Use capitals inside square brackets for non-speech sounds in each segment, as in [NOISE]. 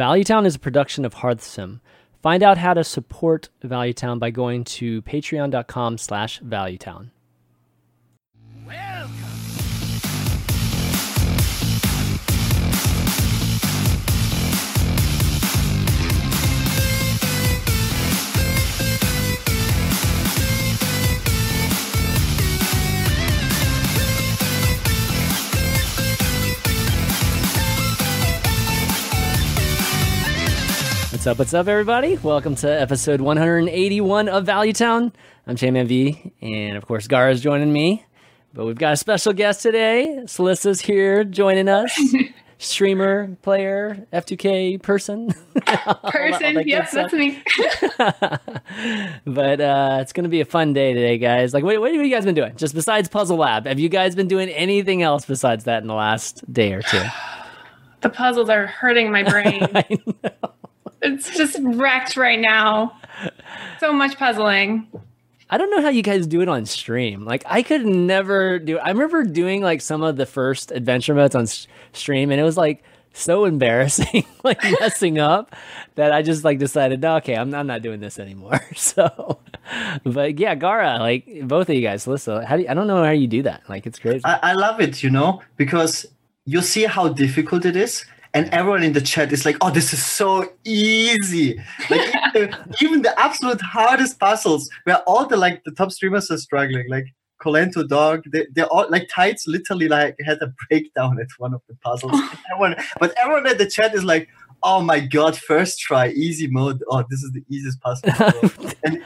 Valuetown is a production of Hearthsim. Find out how to support Valuetown by going to patreon.com slash valuetown. What's up? What's up, everybody? Welcome to episode 181 of Valuetown. I'm J-Man V, and of course, Gar is joining me. But we've got a special guest today. Salissa's here joining us. [LAUGHS] Streamer, player, F2K person. [LAUGHS] Person, yes, that's me. [LAUGHS] but uh, it's going to be a fun day today, guys. Like, what, what have you guys been doing? Just besides Puzzle Lab, have you guys been doing anything else besides that in the last day or two? [SIGHS] the puzzles are hurting my brain. I know. It's just wrecked right now. So much puzzling. I don't know how you guys do it on stream. Like I could never do. I remember doing like some of the first adventure modes on s- stream, and it was like so embarrassing, [LAUGHS] like messing up, that I just like decided, no, okay, I'm I'm not doing this anymore. [LAUGHS] So, but yeah, Gaara, like both of you guys, listen, how do you, I don't know how you do that. Like it's crazy. I, I love it, you know, because you see how difficult it is, and everyone in the chat is like, "Oh, this is so easy!" Like even, the, [LAUGHS] even the absolute hardest puzzles, where all the like the top streamers are struggling, like Kolento Dog, they, they're all like Tides literally like had a breakdown at one of the puzzles. [LAUGHS] everyone, but everyone in the chat is like. Oh my god! First try, easy mode. Oh, this is the easiest puzzle. in the world." [LAUGHS] and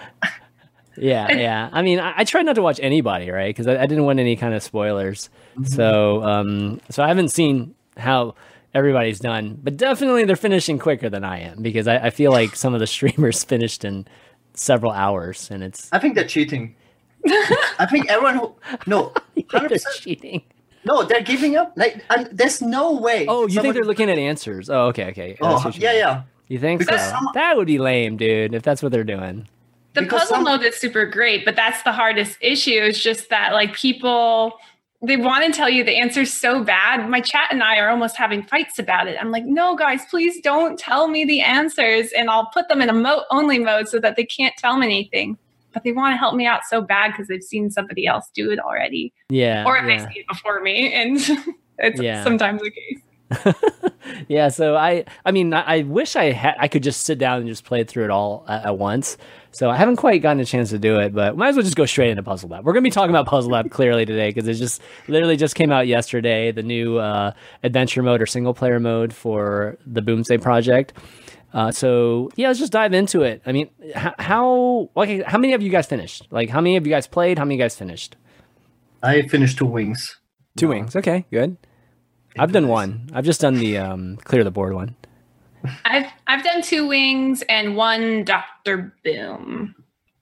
Yeah, yeah. I mean, I, I tried not to watch anybody, right? Because I, I didn't want any kind of spoilers. So, um, so I haven't seen how everybody's done, but definitely they're finishing quicker than I am because I, I feel like some of the [LAUGHS] streamers finished in several hours, and it's I think they're cheating. [LAUGHS] I think everyone who no, [LAUGHS] they're 100%, cheating. no, they're giving up. Like, and there's no way. Oh, you think they're looking at answers? Oh, okay, okay. Oh, That's yeah, mean. yeah. You think Because so? some- that would be lame, dude. If that's what they're doing. The Because puzzle some- mode is super great, but that's the hardest issue. It's just that like people they want to tell you the answer's so bad. My chat and I are almost having fights about it. I'm like, no, guys, please don't tell me the answers, and I'll put them in a mo- only mode so that they can't tell me anything. But they want to help me out so bad because they've seen somebody else do it already, Yeah. or if yeah. they see it before me, and [LAUGHS] it's Yeah. sometimes the case. [LAUGHS] yeah so i i mean i, I wish i had i could just sit down and just play through it all at, at once so i haven't quite gotten a chance to do it but might as well just go straight into puzzle lab. We're going to be talking about puzzle lab clearly today because it just literally just came out yesterday the new uh, adventure mode or single player mode for the boomsday project. Uh, so yeah let's just dive into it. I mean h- how okay how many of you guys finished? Like how many of you guys played? How many of you guys finished? I finished two wings. two wings. Okay good. I've done one. I've just done the um, clear the board one I've I've done two wings and one Doctor Boom.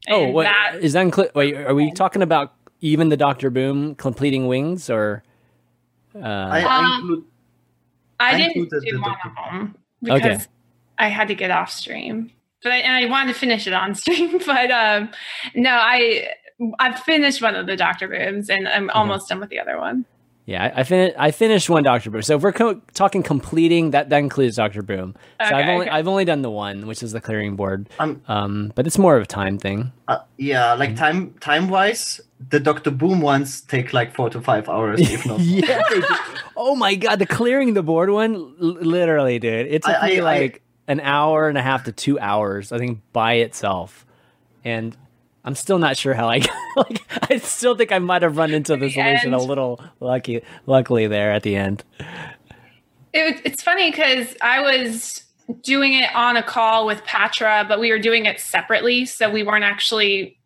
Oh, And what that- is that? Inclu- wait, are we talking about even the Doctor Boom completing wings, or uh, I, I include. I I didn't do one Doctor of them because Okay. I had to get off stream. But I, and I wanted to finish it on [LAUGHS] stream. But um, no, I I've finished one of the Doctor Booms and I'm almost done with the other one. Yeah, I, I, fin- I finished one Doctor Boom. So if we're co- talking completing, that that includes Doctor Boom. So I've only okay. I've only done the one, which is the clearing board. Um, Um, but it's more of a time thing. uh, yeah, like time time wise, the Doctor Boom ones take like four to five hours, if not. [LAUGHS] yeah. oh my god, the clearing the board one, l- literally, dude. It took I- me I- I- like an hour and a half to two hours, I think, by itself, and. I'm still not sure how I [LAUGHS] like. I still think I might have run into the the solution a little lucky, luckily there at the end. It, it's funny because I was doing it on a call with Patra, but we were doing it separately, so we weren't actually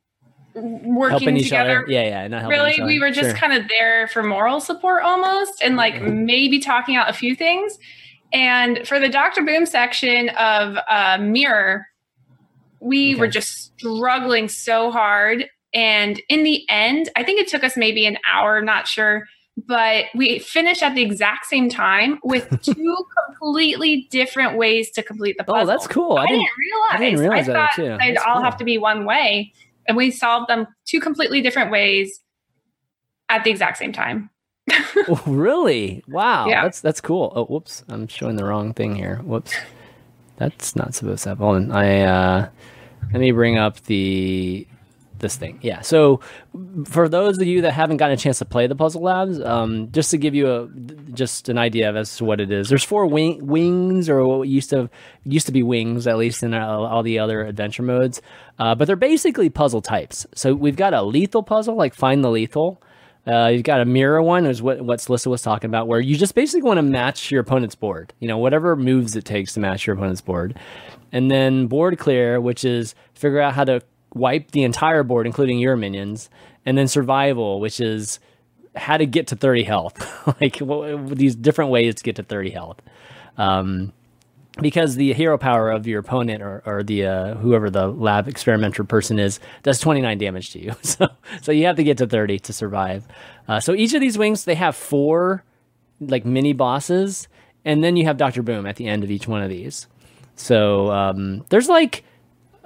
working helping each together. other. Yeah, yeah, not helping really each other. we were just Sure. kind of there for moral support almost and like maybe talking out a few things and for the dr boom section of uh, mirror we Okay. were just struggling so hard and in the end i think it took us maybe an hour not sure but we finished at the exact same time with [LAUGHS] two completely different ways to complete the puzzle. Oh, that's cool. I I, didn't. didn't realize. I didn't realize that thought too. they'd That's all cool. have to be one way, and we solved them two completely different ways at the exact same time. [LAUGHS] Oh, really? Wow. Yeah. That's that's cool. Oh, whoops. I'm showing the wrong thing here. Whoops. that's not supposed to happen. I uh, let me bring up the this thing. Yeah. So for those of you that haven't gotten a chance to play the Puzzle Labs, um, just to give you a just an idea of as to what it is, there's four wing, wings, or what used to used to be wings, at least in all, the other adventure modes. Uh, but they're basically puzzle types. So we've got a lethal puzzle, like find the lethal. Uh, you've got a mirror one, is what what Celissa was talking about, where you just basically want to match your opponent's board. You know, whatever moves it takes to match your opponent's board, and then board clear, which is figure out how to wipe the entire board, including your minions, and then survival, which is how to get to 30 health, [LAUGHS] like these different ways to get to 30 health. Um, because the hero power of your opponent or, or the uh, whoever the lab experimenter person is does 29 damage to you. [LAUGHS] So so you have to get to 30 to survive. Uh, so each of these wings they have four like mini bosses and then you have dr boom at the end of each one of these so um, there's like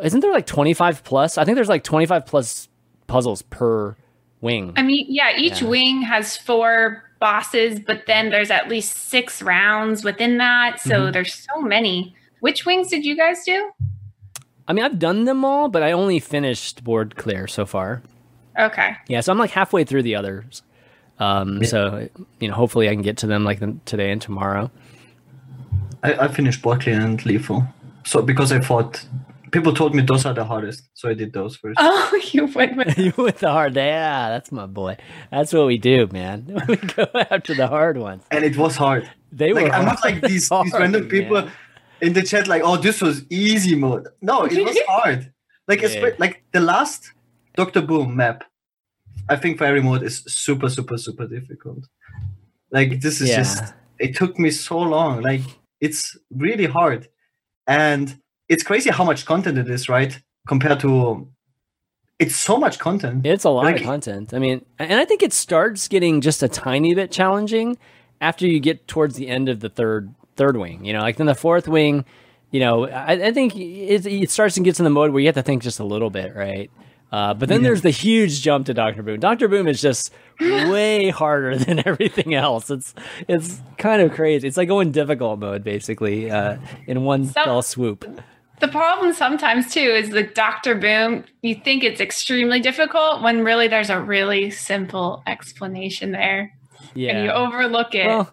isn't there like 25 plus i think there's like 25 plus puzzles per wing i mean yeah each yeah. wing has four bosses, but then there's at least six rounds within that. So mm-hmm. there's so many. Which wings did you guys do? I mean, I've done them all, but I only finished board clear so far. Okay. Yeah, so I'm like halfway through the others. Um, yeah. So you know, hopefully I can get to them like today and tomorrow. I, I finished board clear and lethal. So because I thought people told me those are the hardest, so I did those first. Oh, [LAUGHS] you went with [LAUGHS] you went the hard. Yeah, that's my boy. That's what we do, man. [LAUGHS] we go after the hard ones. And it was hard. They like, were. I'm not like these hard, these random people man. in the chat like, oh, this was easy mode. No, it was hard. Like yeah. like the last Doctor Boom map. I think fairy mode is super, super, super difficult. Like this is yeah. just. It took me so long. Like it's really hard, and it's crazy how much content it is, right? Compared to it's so much content. It's a lot like, of content. I mean, and I think it starts getting just a tiny bit challenging after you get towards the end of the third third wing. You know, like then the fourth wing, you know, I, I think it, it, starts and gets in the mode where you have to think just a little bit, right? Uh, but then yeah. there's the huge jump to Doctor Boom. Doctor Boom is just [GASPS] way harder than [LAUGHS] everything else. It's it's kind of crazy. It's like going difficult mode basically uh, in one so, fell swoop. The problem sometimes too is the Dr. Boom, you think it's extremely difficult when really there's a really simple explanation there. Yeah. And you overlook it. Well,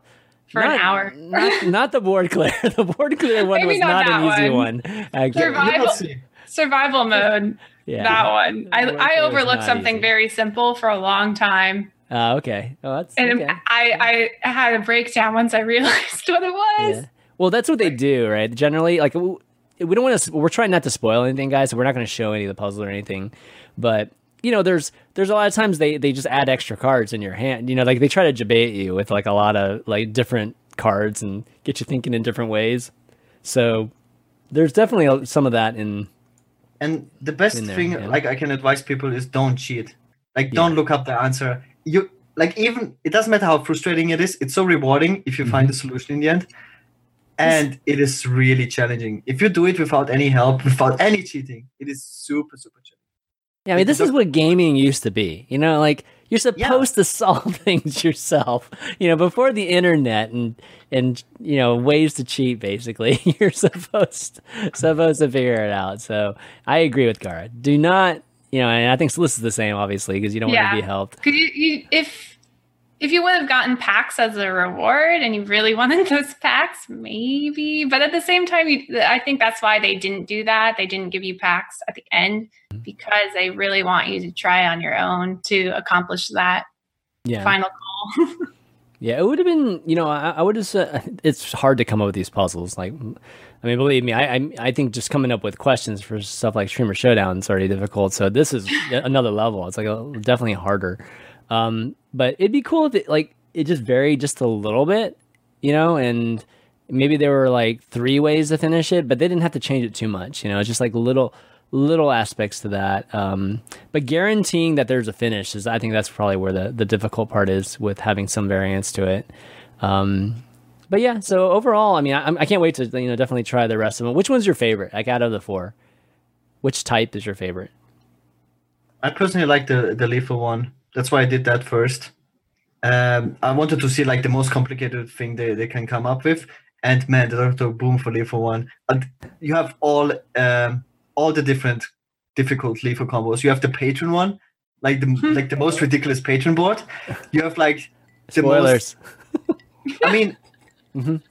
for not, an hour. not, [LAUGHS] not, the board clear. [LAUGHS] The board clear one Maybe was not, not an easy one. one survival, survival mode. Yeah. That one. I, I overlooked something easy. very simple for a long time. Uh, okay. Oh, that's and okay. I, I had a breakdown once I [LAUGHS] realized what it was. Yeah. Well, that's what they do, right? Generally, like we don't want to. We're trying not to spoil anything, guys. So we're not going to show any of the puzzle or anything. But you know, there's there's a lot of times they they just add extra cards in your hand. You know, like they try to debate you with like a lot of like different cards and get you thinking in different ways. So there's definitely some of that in. And the best thing, yeah. like I can advise people, is don't cheat. Like, don't yeah. look up the answer. You like even it doesn't matter how frustrating it is. It's so rewarding if you mm-hmm. find the solution in the end and it is really challenging. If you do it without any help, without any cheating, it is super, super challenging. Yeah, I mean, this is what gaming used to be. You know, like you're supposed yeah. to solve [LAUGHS] things yourself. You know, before the internet and and you know ways to cheat. Basically, [LAUGHS] you're supposed supposed to figure it out. So I agree with Gaara. Do not, you know, and I think this is the same, obviously, because you don't yeah. want to be helped. Could you, you if if you would have gotten packs as a reward and you really [LAUGHS] wanted those packs, maybe. But at the same time, you, I think that's why they didn't do that. They didn't give you packs at the end because they really want you to try on your own to accomplish that yeah. final goal. [LAUGHS] yeah, it would have been. You know, I, I would have said it's hard to come up with these puzzles. Like, I mean, believe me, I, I, I think just coming up with questions for stuff like Streamer Showdown is already difficult. So this is [LAUGHS] another level. It's like a, definitely harder. Um, but it'd be cool if it like it just varied just a little bit, you know, and maybe there were like three ways to finish it, but they didn't have to change it too much, you know. It's just like little little aspects to that. Um, but guaranteeing that there's a finish is, I think, that's probably where the the difficult part is with having some variance to it. Um, but yeah, so overall, I mean, I, I can't wait to you know definitely try the rest of them. Which one's your favorite? Like out of the four, which type is your favorite? I personally like the the lethal one. That's why I did that first. Um, I wanted to see like the most complicated thing they, they can come up with. and man, the Doctor Boom for lethal one. And you have all um, all the different difficult lethal combos. You have the patron one, like the like the most ridiculous patron board. You have like the Spoilers. most. [LAUGHS] I mean, Mhm.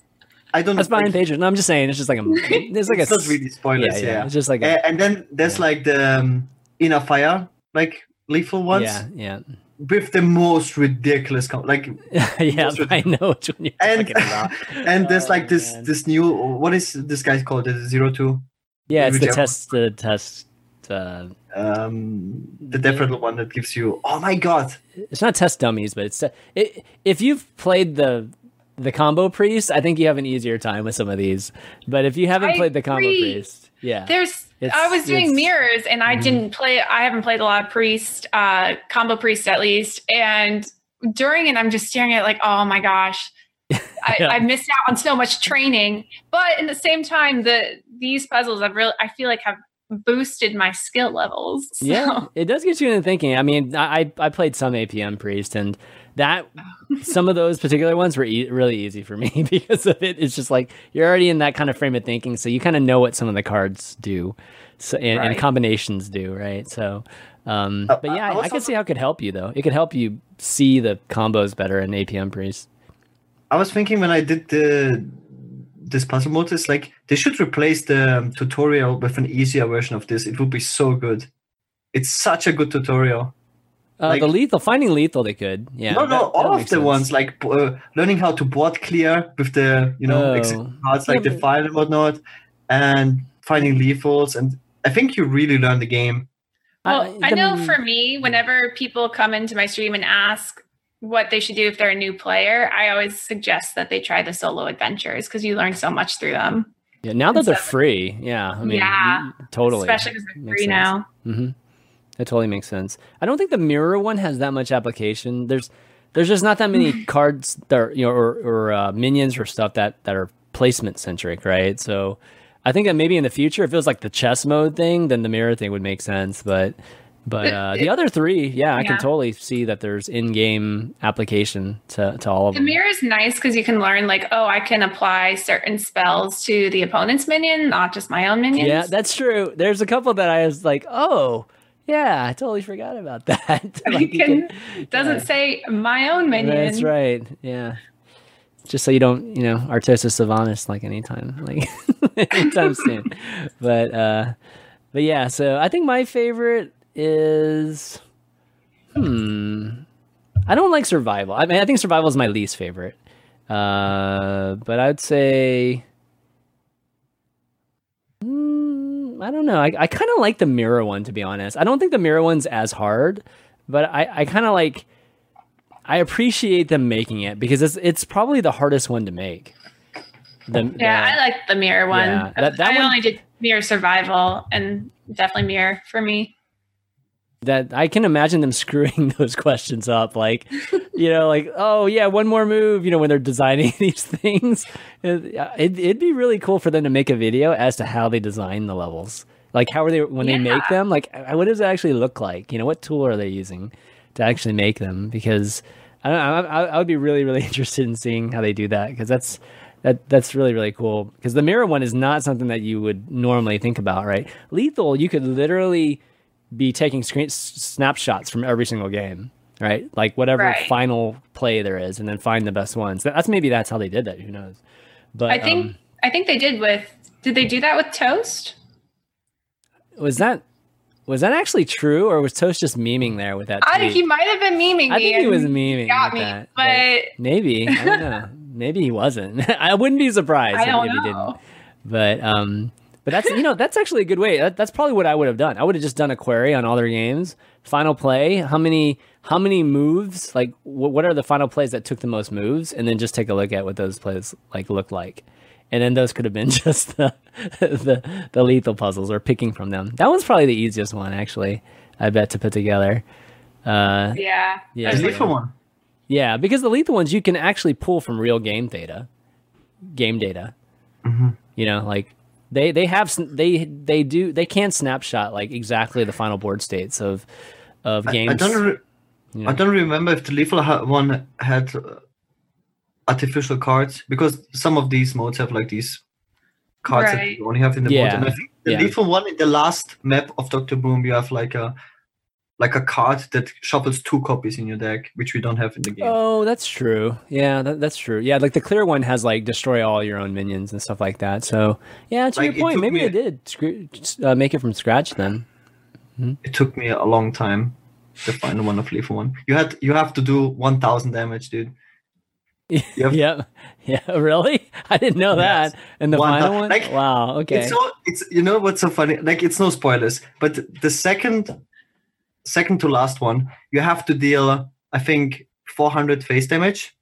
I don't. That's fine, like, patron. No, I'm just saying. It's just like a. [LAUGHS] It's like a. it's not really spoilers. yeah, Yeah, yeah, It's just like a. A- and then there's like the um, inner fire, like lethal ones yeah, yeah, with the most ridiculous, com- like [LAUGHS] yeah. Those are- [LAUGHS] I know which one you're and talking about. [LAUGHS] and there's Oh, like this man. this new what is this guy called the zero two Yeah, it's the test. The test. Uh, um the different one that gives you oh my god it's not test dummies, but it's it, if you've played the the combo priest, I think you have an easier time with some of these. But if you haven't I played the combo agree. priest, yeah, There's It's- I was doing mirrors and I Mhm. didn't play I haven't played a lot of priest, uh combo priest at least. And during it I'm just staring at like, oh my gosh. [LAUGHS] I, Yeah. I missed out on so much training. But in the same time, the these puzzles I've really I feel like have boosted my skill levels. [LAUGHS] So. yeah, it does get you into thinking. I mean, I I I played some APM priest, and that [LAUGHS] some of those particular ones were e- really easy for me [LAUGHS] because of it. It's just like you're already in that kind of frame of thinking, so you kind of know what some of the cards do, so and, and combinations do, right? So. Um, Uh, but yeah, I- I I, I can see how it could help you though. It could help you see the combos better in APM priest. i was thinking when i did the this puzzle mode is like they should replace the um, tutorial with an easier version of this it would be so good it's such a good tutorial Uh, Like- the lethal, finding lethal, they could. Yeah. no no that- all that of the sense. ones like uh, learning how to board clear with the you know Oh. cards like Yeah, the but- file and whatnot and finding lethals and i think you really learn the game Well, I, know for me, whenever people come into my stream and ask what they should do if they're a new player, I always suggest that they try the solo adventures because you learn so much through them. Yeah, now that they're So- free, yeah, I mean, Yeah, totally, Especially because they're free sense. now. hmm That totally makes sense. I don't think the mirror one has that much application. There's there's just not that many [LAUGHS] cards that are, you know or, or uh, minions or stuff that that are placement centric, right? So I think that maybe in the future, if it was like the chess mode thing, then the mirror thing would make sense. But but uh, the other three, yeah, I can totally see that there's in game application to to all of them. The mirror is nice because you can learn, like, oh, I can apply certain spells to the opponent's minion, not just my own minions. Yeah, that's true. There's a couple that I was like, oh, yeah, I totally forgot about [LAUGHS] that. Like, you can, can- doesn't say my own minion. That's right. Yeah. Just so you don't, you know, Artosis Sylvanas like anytime, like [LAUGHS] anytime [LAUGHS] soon. But uh but yeah, so I think my favorite is hmm. I don't like survival. I mean I think survival is my least favorite. Uh but I'd say Hmm, I don't know. I, I kind of like the mirror one to be honest. I don't think the mirror one's as hard, but I, I kind of like I appreciate them making it because it's it's probably the hardest one to make. The, Yeah, I like the mirror one. Yeah, that- that I one- only did mirror survival and definitely mirror for me. That I can imagine them [LAUGHS] screwing those questions up, like you know, like oh yeah, one more move. You know, when they're designing [LAUGHS] these things, it, it'd be really cool for them to make a video as to how they design the levels. Like how are they when they make them? Like uh, what does it actually look like? You know, what tool are they using to actually make them? Because I don't know, I, I would be really really [LAUGHS] interested in seeing how they do that because that's that that's really really cool because the mirror one is not something that you would normally think about, right? Lethal, you could literally be taking screen s- snapshots from every single game, right? Like whatever Right. final play there is, and then find the best ones. That's maybe that's how they did that. Who knows? But I think um, I think they did with did they do that with toast? was that was that actually true, or was Toast just memeing there with that? I tweet? he might have been memeing I think he was memeing got me, that, but maybe I don't know. [LAUGHS] maybe he wasn't. [LAUGHS] I wouldn't be surprised I if, don't if he didn't. But um, but that's you know that's actually a good way. That, that's probably what I would have done. I would have just done a query on all their games. Final play. How many how many moves? Like wh- what are the final plays that took the most moves? And then just take a look at what those plays like look like. And then those could have been [LAUGHS] just the the the lethal puzzles or picking from them. That one's probably the easiest one actually. I bet to put together. Uh, yeah. Yeah, The lethal one. yeah, because the lethal ones you can actually pull from real game data, game data. Mm-hmm. You know, like they they have they they do they can snapshot like exactly the final board states of of I- games. I don't. Re- you know. I don't remember if the lethal ha- one had uh, artificial cards because some of these modes have like these cards that you only have in the Yeah. mode. And I think the Yeah. lethal one in the last map of Doctor Boom, you have like a like a card that shuffles two copies in your deck, which we don't have in the game. Oh, that's true. Yeah, that, that's true. Yeah, like the clear one has like destroy all your own minions and stuff like that. So yeah, to Like, your point, maybe they did screw, uh, make it from scratch then. It took me a long time to find the one of lethal one. You had you have to do one thousand damage, dude. [LAUGHS] Yep. yeah, yeah. Really? [LAUGHS] I didn't know Yes. that. And the One final one. like, wow. Okay. It's so it's you know what's so funny? Like it's no spoilers, but the second second to last one, you have to deal I think 400 face damage,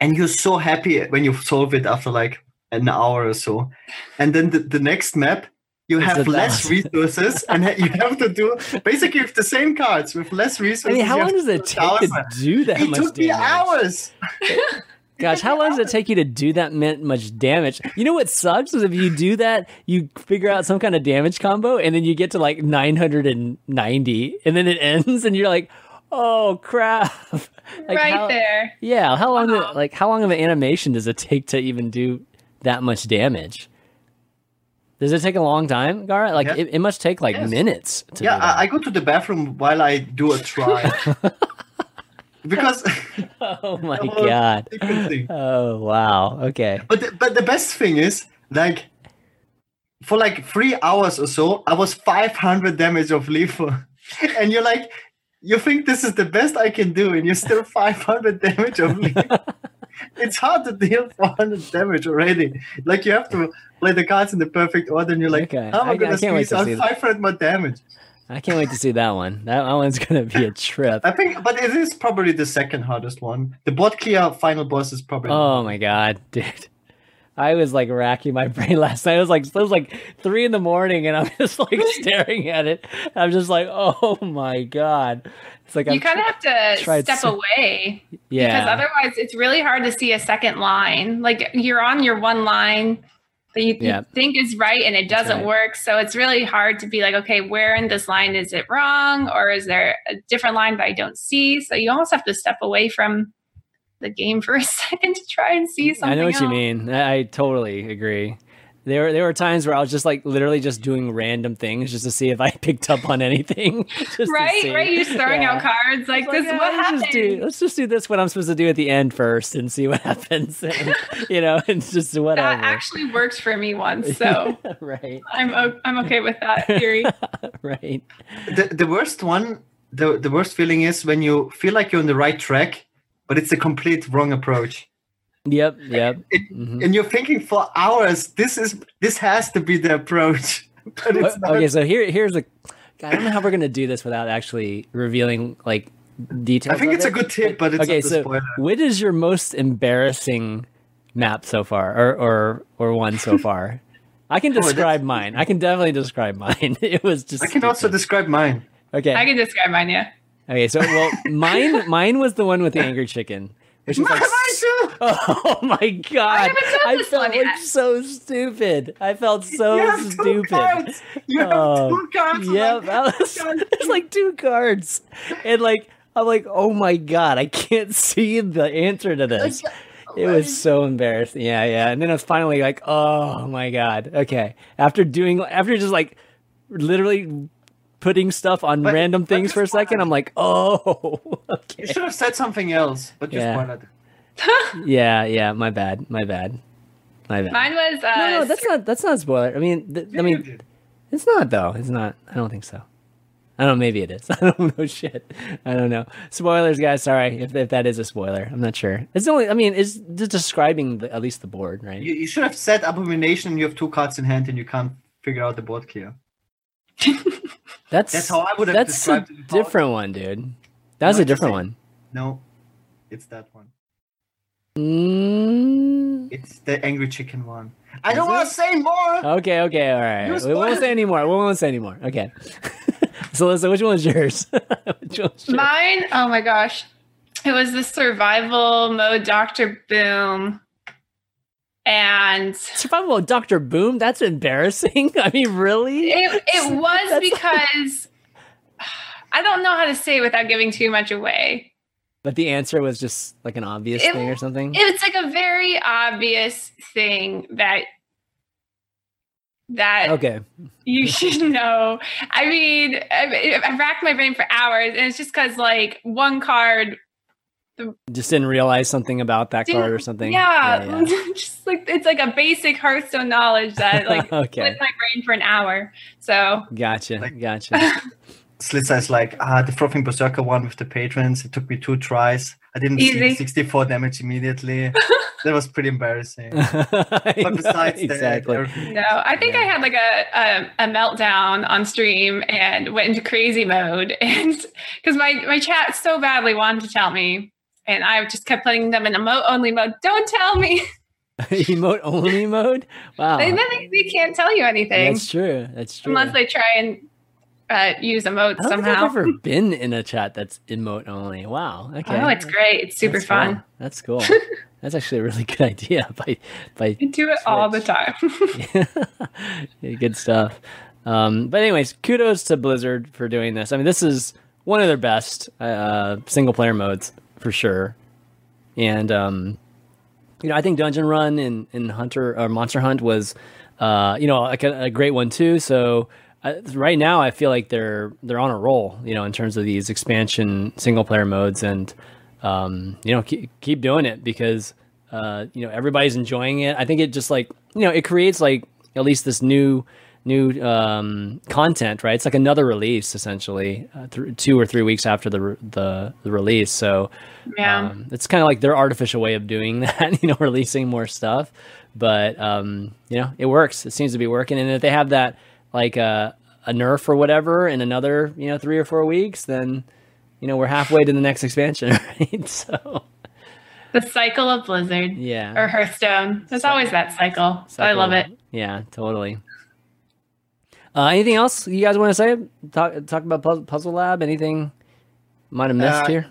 and you're so happy when you solve it after like an hour or so, and then the, the next map. You It's have less resources, and you have to do basically with the same cards with less I resources. mean, how long does it take to do that It took me hours. [LAUGHS] Gosh, how long does it take you to do that mi- much damage? You know what sucks is if you do that, you figure out some kind of damage combo, and then you get to like 990, and then it ends, and you're like, "Oh crap!" [LAUGHS] like right how, there. Yeah, how long? Uh-huh. Wow. Like how long of an animation does it take to even do that much damage? Does it take a long time, Gaara? Like Yeah. it, it must take like Yes. minutes. To Yeah, do that. I, I go to the bathroom while I do a try. [LAUGHS] because [LAUGHS] oh [LAUGHS] my god. frequency. Oh wow. Okay. but the, but the best thing is like for like three hours or so i was 500 damage of lethal [LAUGHS] and you're like you think this is the best i can do and you're still 500 damage of lethal it's hard to deal 400 damage already like you have to play the cards in the perfect order and you're like Okay. how am I- i, gonna squeeze out 500 more damage I can't wait to see that one. That one's gonna be a trip. i think but it is probably the second hardest one the bot clear final boss is probably Oh my god, [LAUGHS] dude. I was like racking my [LAUGHS] brain last night. I was like it was like three in the morning, and I'm [LAUGHS] just like staring at it. I'm just like, oh my god. It's like You kind of have to tried step so- away yeah, because otherwise it's really hard to see a second line. Like you're on your one line that you, you think is right and it doesn't right. work. So it's really hard to be like, okay, where in this line is it wrong? Or is there a different line that I don't see? So you almost have to step away from the game for a [LAUGHS] second to try and see something. I know what you mean. I totally agree. There were there were times where I was just like literally just doing random things just to see if I [LAUGHS] picked up on anything. [LAUGHS] just Right, right. You're throwing Yeah. out cards like It's this. yeah, what let's happened? Just do, let's just do this what I'm supposed to do at the end first and see what [LAUGHS] happens. And, you know, it's just whatever. that actually worked for me once, so right, I'm o- I'm okay with that theory. right. the, the worst one the, the worst feeling is when you feel like you're on the right track but it's a complete wrong approach Yep, yep. [LAUGHS] It- Mhm. and you're thinking for hours this is this has to be the approach [LAUGHS] but it's not Okay, so here here's a. God, I don't know how we're gonna do this without actually revealing like details. i think of it's a good tip but it's okay, not a so spoiler what is your most embarrassing map so far, or or or one so far? [LAUGHS] I can Oh, describe mine. I can definitely describe mine. It was just. i can also describe mine Okay. I can describe mine, yeah. Okay. So well, mine mine was the one with the angry chicken, which was mine, like. [LAUGHS] [LAUGHS] Oh my god! haven't I felt like so stupid. I felt so you have two stupid. cards you have Oh, two cards Yeah, that was, [LAUGHS] it's like two cards, and like I'm like, oh my god, I can't see the answer to this. Uh, it was so embarrassing. Yeah, yeah. And then I was finally like, oh my god. Okay. After doing, after just like literally putting stuff on But- random but things for a second, one- I'm like, oh. [LAUGHS] okay. you should have said something else but just Yeah. spoiled [LAUGHS] Yeah, yeah. My bad. My bad. My bad. Mine was uh no, no, that's not. That's not a spoiler. I mean, th- I mean, It's not though. It's not. I don't think so. I don't know. Maybe it is. [LAUGHS] I don't know. Shit. I don't know. Spoilers, guys. Sorry if, if that is a spoiler. I'm not sure. It's only. I mean, it's just describing the, at least the board, right? you, you should have said abomination you have two cards in hand and you can't figure out the board clear That's That's how I would have That's a described it before. different one, dude. That was No, a different one. no it's that one Mm, it's the angry chicken one i Is don't want to say more okay. Okay. All right. We won't say anymore. We won't say anymore. Okay. [LAUGHS] so, so which one was yours? [LAUGHS] which one was yours? Mine, oh my gosh. It was the survival mode Dr. Boom. And Survival of Doctor Boom. That's embarrassing. [LAUGHS] I mean, really? it, it [LAUGHS] was because [LAUGHS] I don't know how to say it without giving too much away. but the answer was just like an obvious It- thing or something. It's like a very obvious thing that that okay. you should know. I mean, I, I've racked my brain for hours, and it's just because like one card Just didn't realize something about that card or something. Yeah, [LAUGHS] just like it's like a basic Hearthstone knowledge that [LAUGHS] like okay. split my brain for an hour. So Gotcha. Like- Gotcha. [LAUGHS] Slitzer is like, ah, the frothing berserker one with the patrons. It took me two tries. I didn't see 64 damage immediately. that was pretty embarrassing. but besides that, exactly. everything- no, I think Yeah. I had like a, a a meltdown on stream and went into crazy mode, and because my my chat so badly wanted to tell me, and I just kept putting them in emote only mode. Don't tell me. [LAUGHS] Emote only mode. Wow. Then they, they can't tell you anything That's true. That's true. unless they try and uh, use emotes I somehow. I've ever [LAUGHS] been in a chat that's emote only. Wow. Okay. Oh, it's great. It's super That's cool. fun. That's cool. [LAUGHS] That's actually a really good idea. By by I do it all the time. Yeah, good stuff. Um, but anyways, kudos to Blizzard for doing this. I mean, this is one of their best uh, single player modes for sure. And um, you know, I think Dungeon Run and, and Hunter or Monster Hunt was, uh, you know, like a, a great one too. So uh, right now, I feel like they're they're on a roll, you know, in terms of these expansion single player modes, and um, you know, keep, keep doing it because uh, you know everybody's enjoying it. I think it just like you know it creates like at least this new new um, content, right? It's like another release essentially, uh, th- two or three weeks after the re- the, the release. So Yeah. um, it's kind of like their artificial way of doing [LAUGHS] that, you know, releasing more stuff. But um, you know, it works. It seems to be working. And if they have that like uh, a nerf or whatever in another you know three or four weeks, then you know we're halfway to the next expansion, [LAUGHS] right? So the cycle of Blizzard yeah, or Hearthstone. There's Cycle. always that cycle. So I love it. Yeah, totally. Uh, anything else you guys want to say? Talk talk about Puzzle, Puzzle Lab. Anything might have missed Uh, here?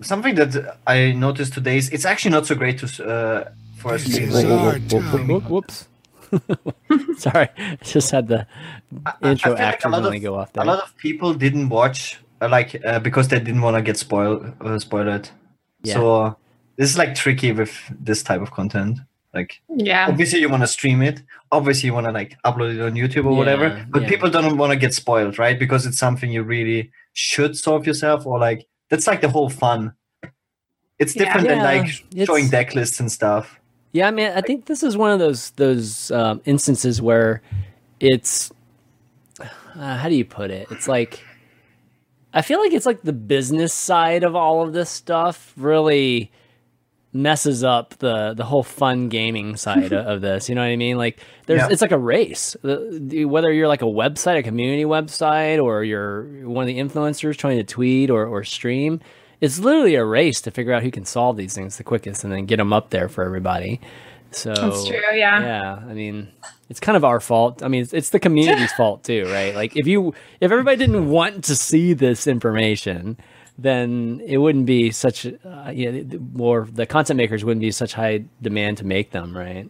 Something that I noticed today is it's actually not so great to uh, for us This to is hard Whoop, time. whoop, whoops. [LAUGHS] Sorry, I just had the I intro feel like a lot accidentally of- go off there. A lot of people didn't watch uh, like uh, because they didn't want to get spoiled uh, spoiled. Yeah. So this is like tricky with this type of content. Like Yeah. obviously you want to stream it, obviously you want to like upload it on YouTube or Yeah, whatever, but yeah. people don't want to get spoiled, right? Because it's something you really should solve yourself or like that's like the whole fun. It's Yeah. different than Yeah, like it's- showing deck lists and stuff. Yeah, I mean, I think this is one of those those um, instances where it's uh, how do you put it? It's like I feel like it's like the business side of all of this stuff really messes up the the whole fun gaming side of, [LAUGHS] of this. You know what I mean? Like there's Yeah. it's like a race. The- the- Whether you're like a website, a community website, or you're one of the influencers trying to tweet or, or stream, it's literally a race to figure out who can solve these things the quickest and then get them up there for everybody. So That's true. Yeah. yeah, I mean, it's kind of our fault. I mean, it's, it's the community's [LAUGHS] fault too, right? Like if you if everybody didn't want to see this information, then it wouldn't be such uh, you know, more the content makers wouldn't be such high demand to make them, right?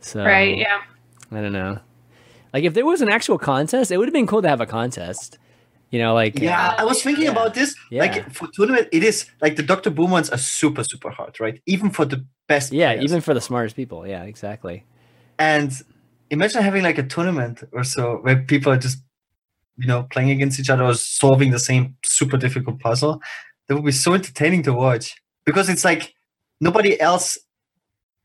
So Right. Yeah. I don't know. Like if there was an actual contest, it would have been cool to have a contest. You know, like Yeah, I was thinking Yeah. about this. Yeah. Like for tournament, it is like the Doctor Boom ones are super, super hard, right? Even for the best. yeah, players. even for the smartest people. Yeah, exactly. And imagine having like a tournament or so where people are just, you know, playing against each other or solving the same super difficult puzzle. That would be so entertaining to watch because it's like nobody else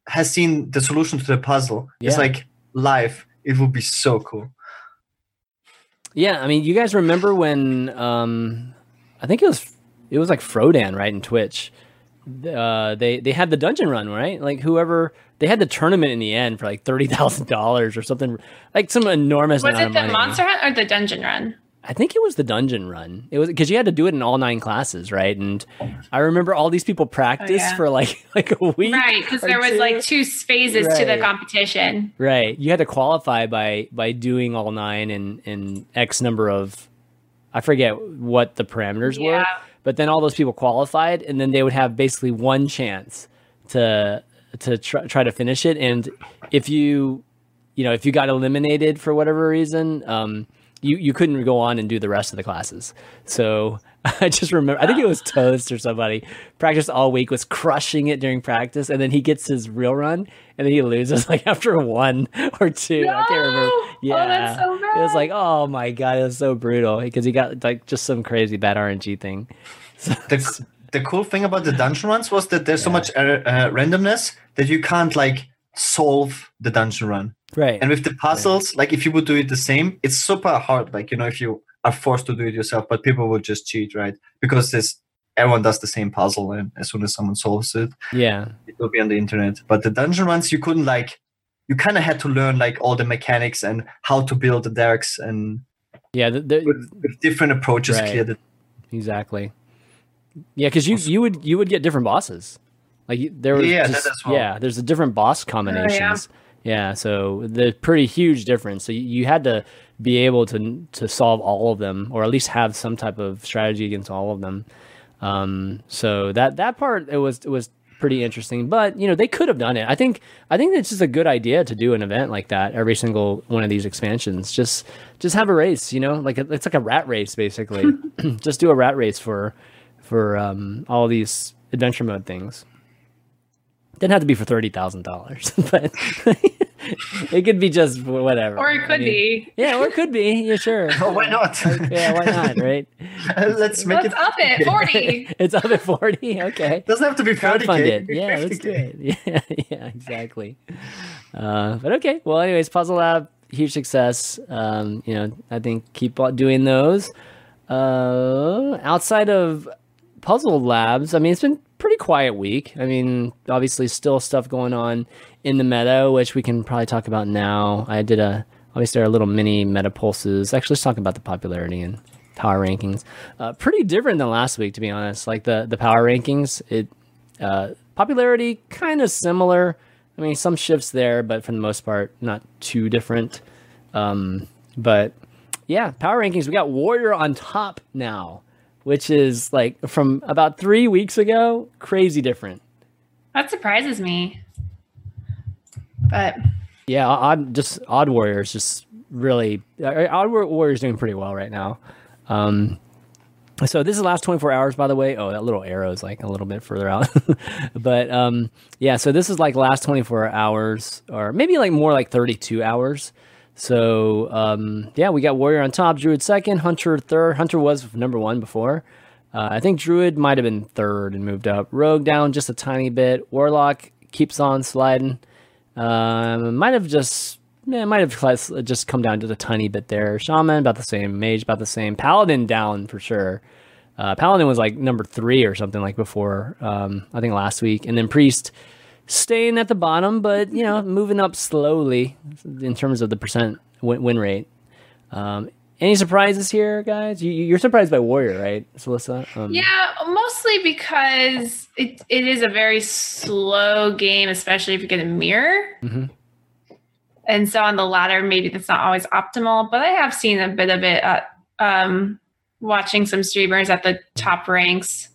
has seen the solution to the puzzle. It's like live. It would be so cool. Yeah, I mean, you guys remember when um, I think it was it was like Frodan, right, in Twitch. Uh, they they had the dungeon run, right? Like whoever they had the tournament in the end for like thirty thousand dollars or something, like some enormous Was it the money. Monster Hunt or the Dungeon Run? I think it was the dungeon run. It was because you had to do it in all nine classes, right? And I remember all these people practice Oh, yeah. for like [LAUGHS] like a week, Right, because there was two. like two phases to the competition. Right. You had to qualify by by doing all nine and in X number of I forget what the parameters were. But then all those people qualified and then they would have basically one chance to to try, try to finish it and if you you know, if you got eliminated for whatever reason, um you you couldn't go on and do the rest of the classes. So [LAUGHS] I just remember, I think it was Toast or somebody practiced all week, was crushing it during practice, and then he gets his real run, and then he loses [LAUGHS] like after one or two. I can't remember. Yeah, Oh, that's so it was like, oh my god, it was so brutal because he got like just some crazy bad RNG thing. [LAUGHS] So the, the cool thing about the dungeon runs was that there's so much uh, uh, randomness that you can't like solve the dungeon run. right, And with the puzzles, like if you would do it the same, it's super hard. Like you know, if you are forced to do it yourself, but people would just cheat, right? Because this everyone does the same puzzle, and as soon as someone solves it, yeah, it will be on the internet. But the dungeon runs, you couldn't like. You kind of had to learn like all the mechanics and how to build the decks and yeah, the, the, with, with different approaches Right. exactly. Yeah, because you you would you would get different bosses. Like there was Yeah, just- well. yeah, there's a different boss combinations. yeah. so the pretty huge difference. So you, you had to be able to to solve all of them, or at least have some type of strategy against all of them. Um, so that that part it was it was pretty interesting. But you know they could have done it. I think I think it's just a good idea to do an event like that every single one of these expansions. Just just have a race. You know, like a, it's like a rat race basically. [LAUGHS] just do a rat race for for um, all these adventure mode things. Didn't have to be for thirty thousand dollars, [LAUGHS] but it could be just whatever. or it I could mean, be. Yeah, or it could be. Yeah, sure. Oh, [LAUGHS] why not? [LAUGHS] Yeah, why not? Right? Let's make Let's it. up it. 40. it's up at forty. Okay. Doesn't have to be 30 Crowdfund it. Yeah, let's do it. Yeah, yeah, exactly. Uh, but okay. Well, anyways, Puzzle Lab, huge success. Um, you know, I think keep doing those. Uh, outside of Puzzle Labs, I mean, it's been pretty quiet week. I mean, obviously, still stuff going on in the meta, which we can probably talk about now. I did a obviously our little mini meta pulses. Actually, let's talk about the popularity and power rankings. Uh, pretty different than last week, to be honest. Like the the power rankings, it uh, popularity kind of similar. I mean, some shifts there, but for the most part, not too different. Um, but yeah, power rankings. We got Warrior on top now, which is like from about three weeks ago. Crazy different. That surprises me. But Yeah, odd just odd warriors just really uh, odd warriors doing pretty well right now. Um, so this is the last 24 hours, by the way. Oh, that little arrow is like a little bit further out, [LAUGHS] but um, yeah. So this is like last 24 hours, or maybe like more like 32 hours. So um, yeah, we got warrior on top, druid second, hunter third. Hunter was number one before. Uh, I think druid might have been third and moved up. Rogue down just a tiny bit. Warlock keeps on sliding. Um, might have just yeah, might have just come down to a tiny bit there. Shaman about the same. Mage about the same. Paladin down for sure. Uh, Paladin was like number three or something like before. Um, I think last week, and then Priest staying at the bottom, but you know moving up slowly in terms of the percent win, win rate. Um, any surprises here, guys? You, you're surprised by Warrior, right, Celissa? Um, yeah, mostly because it, it is a very slow game, especially if you get a mirror. Mhm. And so on the ladder, maybe that's not always optimal, but I have seen a bit of it at, um, watching some streamers at the top ranks,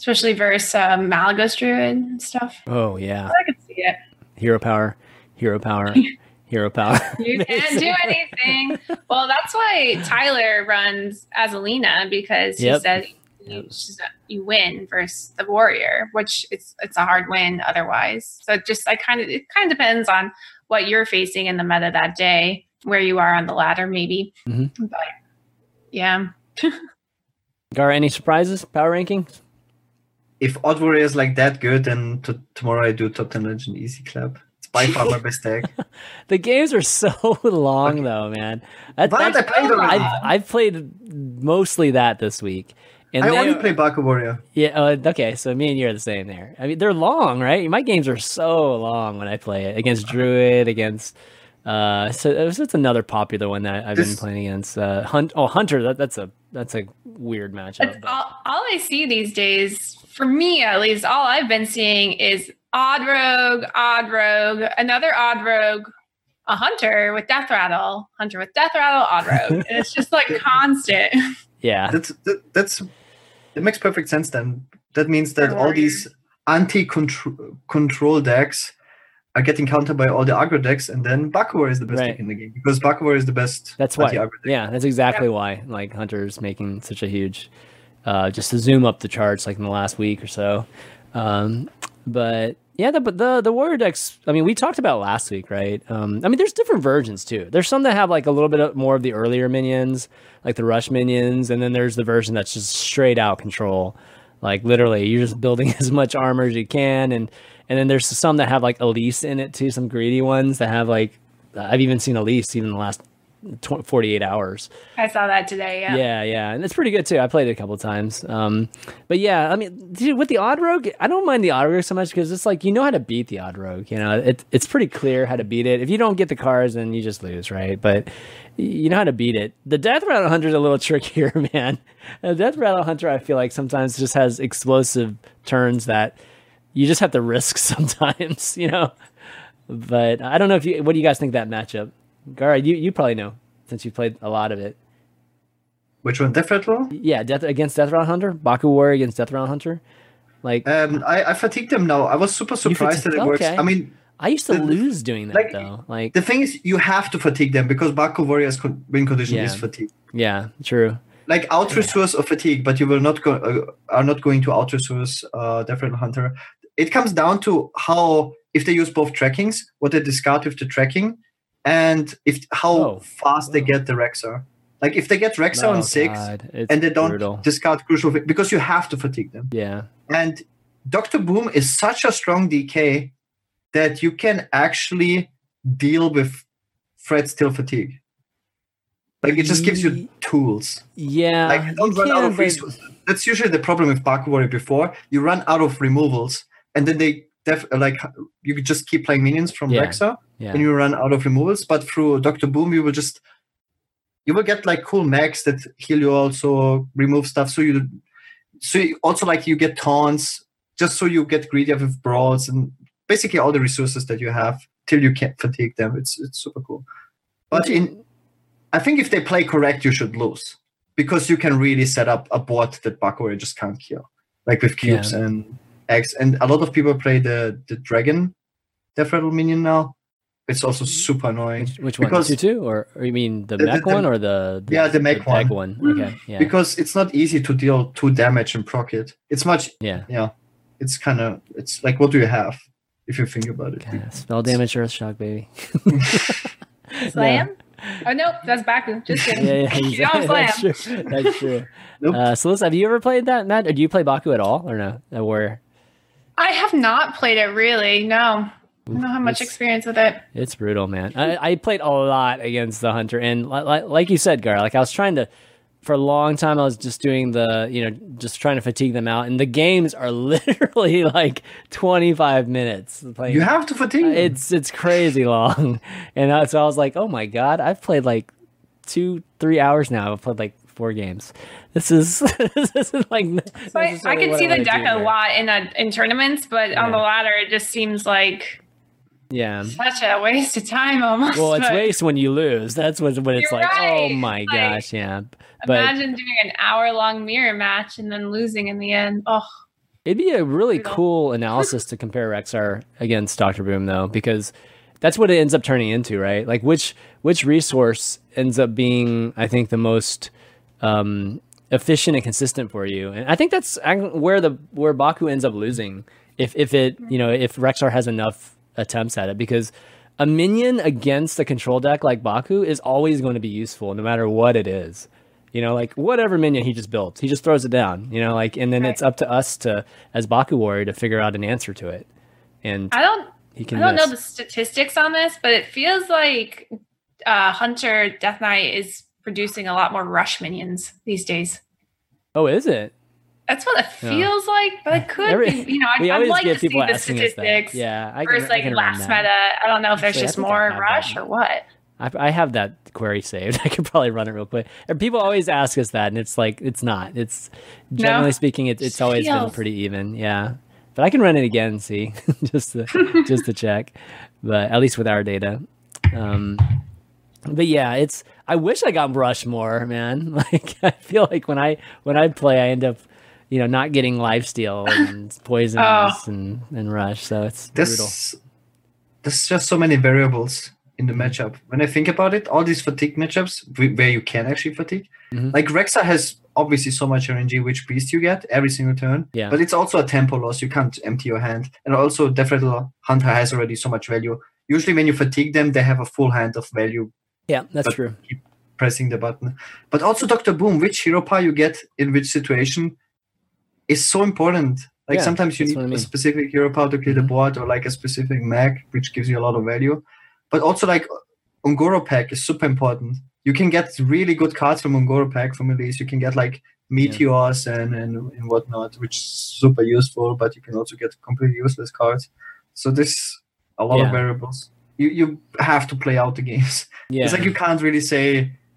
especially versus um, Malygos Druid stuff. Oh yeah, I could see it. hero power, hero power, [LAUGHS] hero power. You can't do anything. Well, that's why Tyler runs Azalina because he Yep. said you, she's you win versus the warrior, which it's it's a hard win otherwise. So it just I kind of it kind of depends on what you're facing in the meta that day, where you are on the ladder, maybe. Mhm. But yeah, [LAUGHS] Gar, any surprises? Power rankings? If Odd Warrior is like that good, then t- tomorrow I do top 10 legend easy club. It's by far my best deck. [LAUGHS] The games are so [LAUGHS] long, though, man. That, But I that's- played already. I've, I've played mostly that this week, and I they only play Baku Warrior. Yeah. Uh, okay. So me and you are the same there. I mean, they're long, right? My games are so long when I play it against Druid, against. Uh, so it's it's another popular one that I've been playing against. Uh, Hunt. Oh, Hunter. That, that's a that's a weird matchup. All, all I see these days, for me at least, all I've been seeing is odd rogue, odd rogue, another odd rogue, a hunter with death rattle, hunter with death rattle, odd rogue, and it's just like [LAUGHS] constant. yeah. That's that, that's it makes perfect sense then. That means that all these anti control decks are getting countered by all the aggro decks, and then Bakawar is the best Right. deck in the game because Bakawar is the best. That's why. anti-aggro deck. Yeah, that's exactly why. Like Hunter's making such a huge, uh, just to zoom up the charts like in the last week or so. Um, but yeah, the the the warrior decks. I mean, we talked about last week, right? Um, I mean, there's different versions too. There's some that have like a little bit more of the earlier minions, like the rush minions, and then there's the version that's just straight out control. Like literally, you're just building [LAUGHS] as much armor as you can, and and then there's some that have like Elise in it too. Some greedy ones that have like I've even seen Elise even in the last tw- 48 hours. I saw that today. Yeah. Yeah, yeah, and it's pretty good too. I played it a couple times. Um, but yeah, I mean, dude, with the odd rogue, I don't mind the odd rogue so much because it's like you know how to beat the odd rogue. You know, it, it's pretty clear how to beat it. If you don't get the cars, then you just lose, right? But you know how to beat it. The death rattle hunter is a little [LAUGHS] trickier, man. The death rattle hunter, I feel like sometimes just has explosive turns that you just have to risk [LAUGHS] sometimes. You know, but I don't know if you. What do you guys think that matchup? Gaara, you you probably know since you played a lot of it. Which one? Death Rattle? Yeah, death against Death Rattle Hunter, Baku Warrior against Death Rattle Hunter. Like Um, I, I fatigued them now. I was super surprised that it fatigued- works. okay. I mean, I used to the- lose doing that like, though. Like the thing is, you have to fatigue them because Baku Warrior's con- win condition Yeah. is fatigue. yeah, true. Like out resource or fatigue, but you will not go uh, are not going to out resource uh, Death Rattle Hunter. It comes down to how if they use both trackings, what they discard with the tracking, and if how Oh. fast they get the Rexxar. Like if they get Rexxar Oh, on six and they don't brutal. discard crucial because you have to fatigue them. Yeah, And Dr. Boom is such a strong DK that you can actually deal with Fred still fatigue. Like it just gives you tools. yeah. Like don't run out of resources. That's usually the problem with Baku Warrior before. You run out of removals and then they def- like you could just keep playing minions from Yeah. Rexxar Yeah, and you run out of removals. But through Dr. Boom you will just you will get like cool mechs that heal you also remove stuff. So you so you, also like you get taunts just so you get greedy with brawls and basically all the resources that you have till you can't fatigue them. It's it's super cool. But in I think if they play correct, you should lose because you can really set up a board that Bakura just can't kill, like with cubes Yeah. and eggs. And a lot of people play the the dragon Death Rattle minion now. It's also super annoying which, which one? because- Two two, or, or you mean the The- the- mech the- one or the, the Yeah, the mech egg one. one? Okay, yeah, because it's not easy to deal two damage and proc it. It's much yeah. yeah. It's kind of it's like what do you have if you think about it? God, spell damage, earth shock, baby. [LAUGHS] Slam? Oh nope, that's Baku. Just kidding. Yeah, yeah, [LAUGHS] You don't slam. [LAUGHS] that's true. That's true. Nope. Uh, so, listen, have you ever played that, Matt? Or do you play Baku at all, or no? Uh, Warrior? I have not played it really. No, I don't have much It's- experience with it. It's brutal, man. I, I played a lot against the hunter, and li- li- like you said, Gar, like I was trying to, for a long time, I was just doing the, you know, just trying to fatigue them out, and the games are [LAUGHS] literally like twenty five minutes. Playing. You have to fatigue. them. it's it's crazy long, [LAUGHS] and so I was like, oh my god, I've played like two, three hours now. I've played like four games. This is [LAUGHS] this isn't like. So I, I can see the deck a lot in a, in tournaments, but on the ladder, it just seems like Yeah. such a waste of time almost. Well, it's waste when you lose. That's what when it's like, oh my Like, gosh, yeah. But Imagine doing an hour long mirror match and then losing in the end. Oh, It'd be a really Brutal. cool analysis to compare Rexxar against Doctor Boom, though, because that's what it ends up turning into, right? Like which which resource ends up being, I think, the most um, efficient and consistent for you, and I think that's where the where Baku ends up losing if if it you know if Rexxar has enough attempts at it, because a minion against a control deck like Baku is always going to be useful, no matter what it is. You know, like whatever minion he just built, he just throws it down. You know, like and then Right. it's up to us to, as Baku warrior, to figure out an answer to it. And I don't he I don't know the statistics on this, but it feels like uh, Hunter Death Knight is producing a lot more rush minions these days. Oh, is it? That's what it Yeah. feels like, but it could Every- be. You know, I'd, I'd like to see the asking us that. statistics Yeah, I can, versus I like can last meta. I don't know if there's Actually, I just more that rush or what. I, I have that query saved. [LAUGHS] I could probably run it real quick. And people always ask us that, and it's like it's not. It's generally speaking, it, it's always been pretty even. Yeah, but I can run it again. and See, [LAUGHS] just to [LAUGHS] just to check. But at least with our data. Um, but yeah, it's. I wish I got brush more, man. [LAUGHS] Like I feel like when I when I play, I end up, you know, not getting life steal [LAUGHS] and poisons Oh. and and rush. So it's brutal. There's just so many variables in the matchup. When I think about it, all these fatigue matchups where you can actually fatigue, Mhm. like Rexxar has obviously so much RNG which beast you get every single turn. Yeah. But it's also a tempo loss. You can't empty your hand. And also Death Rattle Hunter has already so much value. Usually when you fatigue them, they have a full hand of value Yeah, that's But- true. pressing the button. But also Dr. Boom, which hero power you get in which situation is so important. Like Yeah, sometimes you need I a mean. specific hero power to clear the Mhm. board or like a specific mag, which gives you a lot of value. But also like Un'Goro pack is super important. You can get really good cards from Un'Goro pack from Elise. You can get like meteors and, and and whatnot, which is super useful, but you can also get completely useless cards. So there's a lot Yeah. of variables. You you have to play out the games. Yeah. [LAUGHS] It's like you can't really say,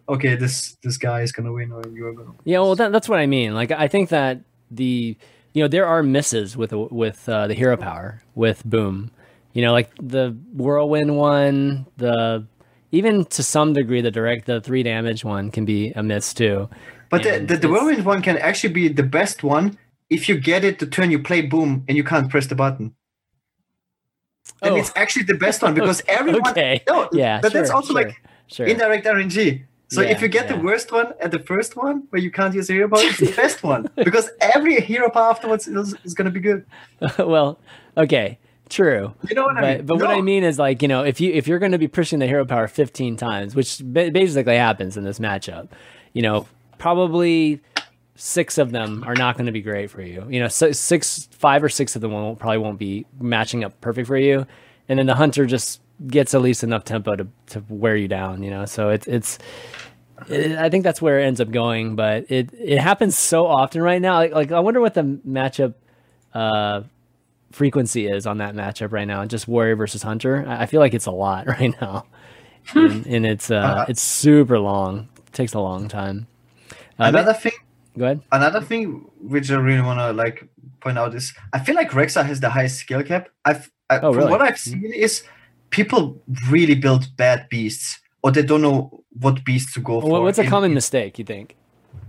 okay, this this guy is gonna win or you're gonna. Yeah, well, that, that's what I mean. Like, I think that the you know there are misses with with uh, the hero power with Boom. You know, like the whirlwind one, the even to some degree the direct the three damage one can be a miss too. But the, And the, the it's- whirlwind one can actually be the best one if you get it the turn you play boom and you can't press the button. And Oh. it's actually the best one because [LAUGHS] everyone. Okay. No, Yeah, but that's also sure, like Sure. indirect RNG. So Yeah, if you get yeah. the worst one at the first one where you can't use hero power, it's the best one [LAUGHS] because every hero power afterwards is, is going to be good. [LAUGHS] well, okay, true. You know what I But, mean? but what I mean is like you know if you if you're going to be pushing the hero power 15 times, which basically happens in this matchup, you know probably six of them are not going to be great for you. You know, so six, five or six of them won't probably won't be matching up perfect for you, and then the hunter just gets at least enough tempo to to wear you down. You know, so it's it's. It, I think that's where it ends up going, but it it happens so often right now. Like, like I wonder what the matchup uh, frequency is on that matchup right now. Just warrior versus hunter. I I feel like it's a lot [LAUGHS] right now, and, and it's uh, Uh, it's super long. It takes a long time. Uh, Another thing go ahead. another thing which I really want to like point out is I feel like Rexxar has the highest skill cap. I've I, Oh, from really? what I've seen is people really build bad beasts or they don't know what beast to go for. What's a common mistake you think?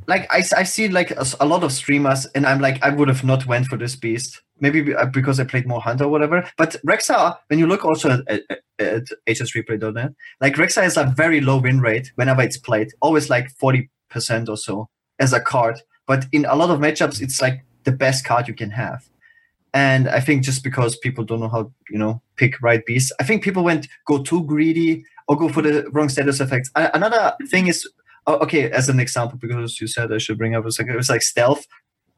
like I, I see like a, a lot of streamers and i'm like i would have not went for this beast maybe uh, because i played more hunter or whatever but rexxar when you look also at, at, at hsreplay.net like rexxar has a very low win rate whenever it's played always like 40% or so as a card but in a lot of matchups it's like the best card you can have. And i think just because people don't know how you know pick right beasts i think people went go too greedy or go for the wrong status effects. Another thing is okay as an example because you said i should bring up a second it's like stealth.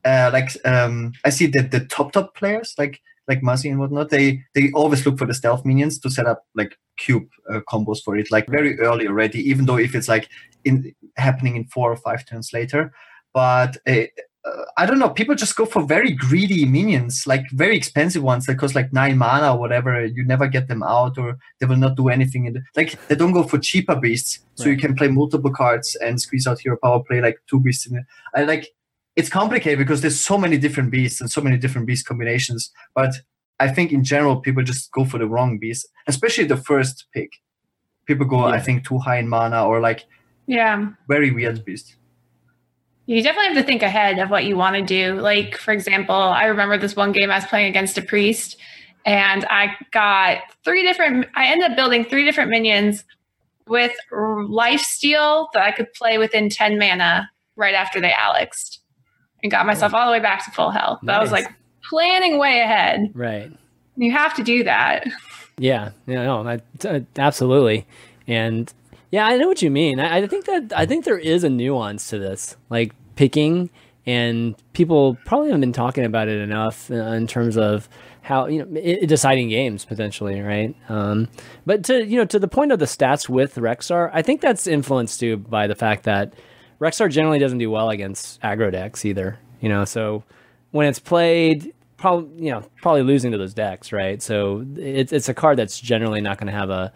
Uh, like um i see that the top top players like like Muzzy and whatnot they they always look for the stealth minions to set up like cube uh, combos for it like very early already even though if it's like in happening in four or five turns later but uh, uh, I don't know. People just go for very greedy minions, like very expensive ones that cost like nine mana or whatever. You never get them out, or they will not do anything. In the, like they don't go for cheaper beasts, so you can play multiple cards and squeeze out hero power. Play like two beasts in it. I like. It's complicated because there's so many different beasts and so many different beast combinations. But I think in general, people just go for the wrong beast, especially the first pick. People go, I think, too high in mana or like Yeah. very weird beast. You definitely have to think ahead of what you want to do. Like, for example, I remember this one game I was playing against a priest, and I got three different, I ended up building three different minions with life steal that I could play within 10 mana right after they Alexed and got myself all the way back to full health. That was like planning way ahead. Right. You have to do that. Yeah. Yeah. No. I, t- absolutely. And yeah, I know what you mean. I, I think that I think there is a nuance to this, like picking, and people probably haven't been talking about it enough uh, in terms of how you know i deciding games potentially, right? Um, but to you know to the point of the stats with Rexxar, I think that's influenced too by the fact that Rexxar generally doesn't do well against aggro decks either. You know, so when it's played, probably you know probably losing to those decks, right? So it's it's a card that's generally not going to have a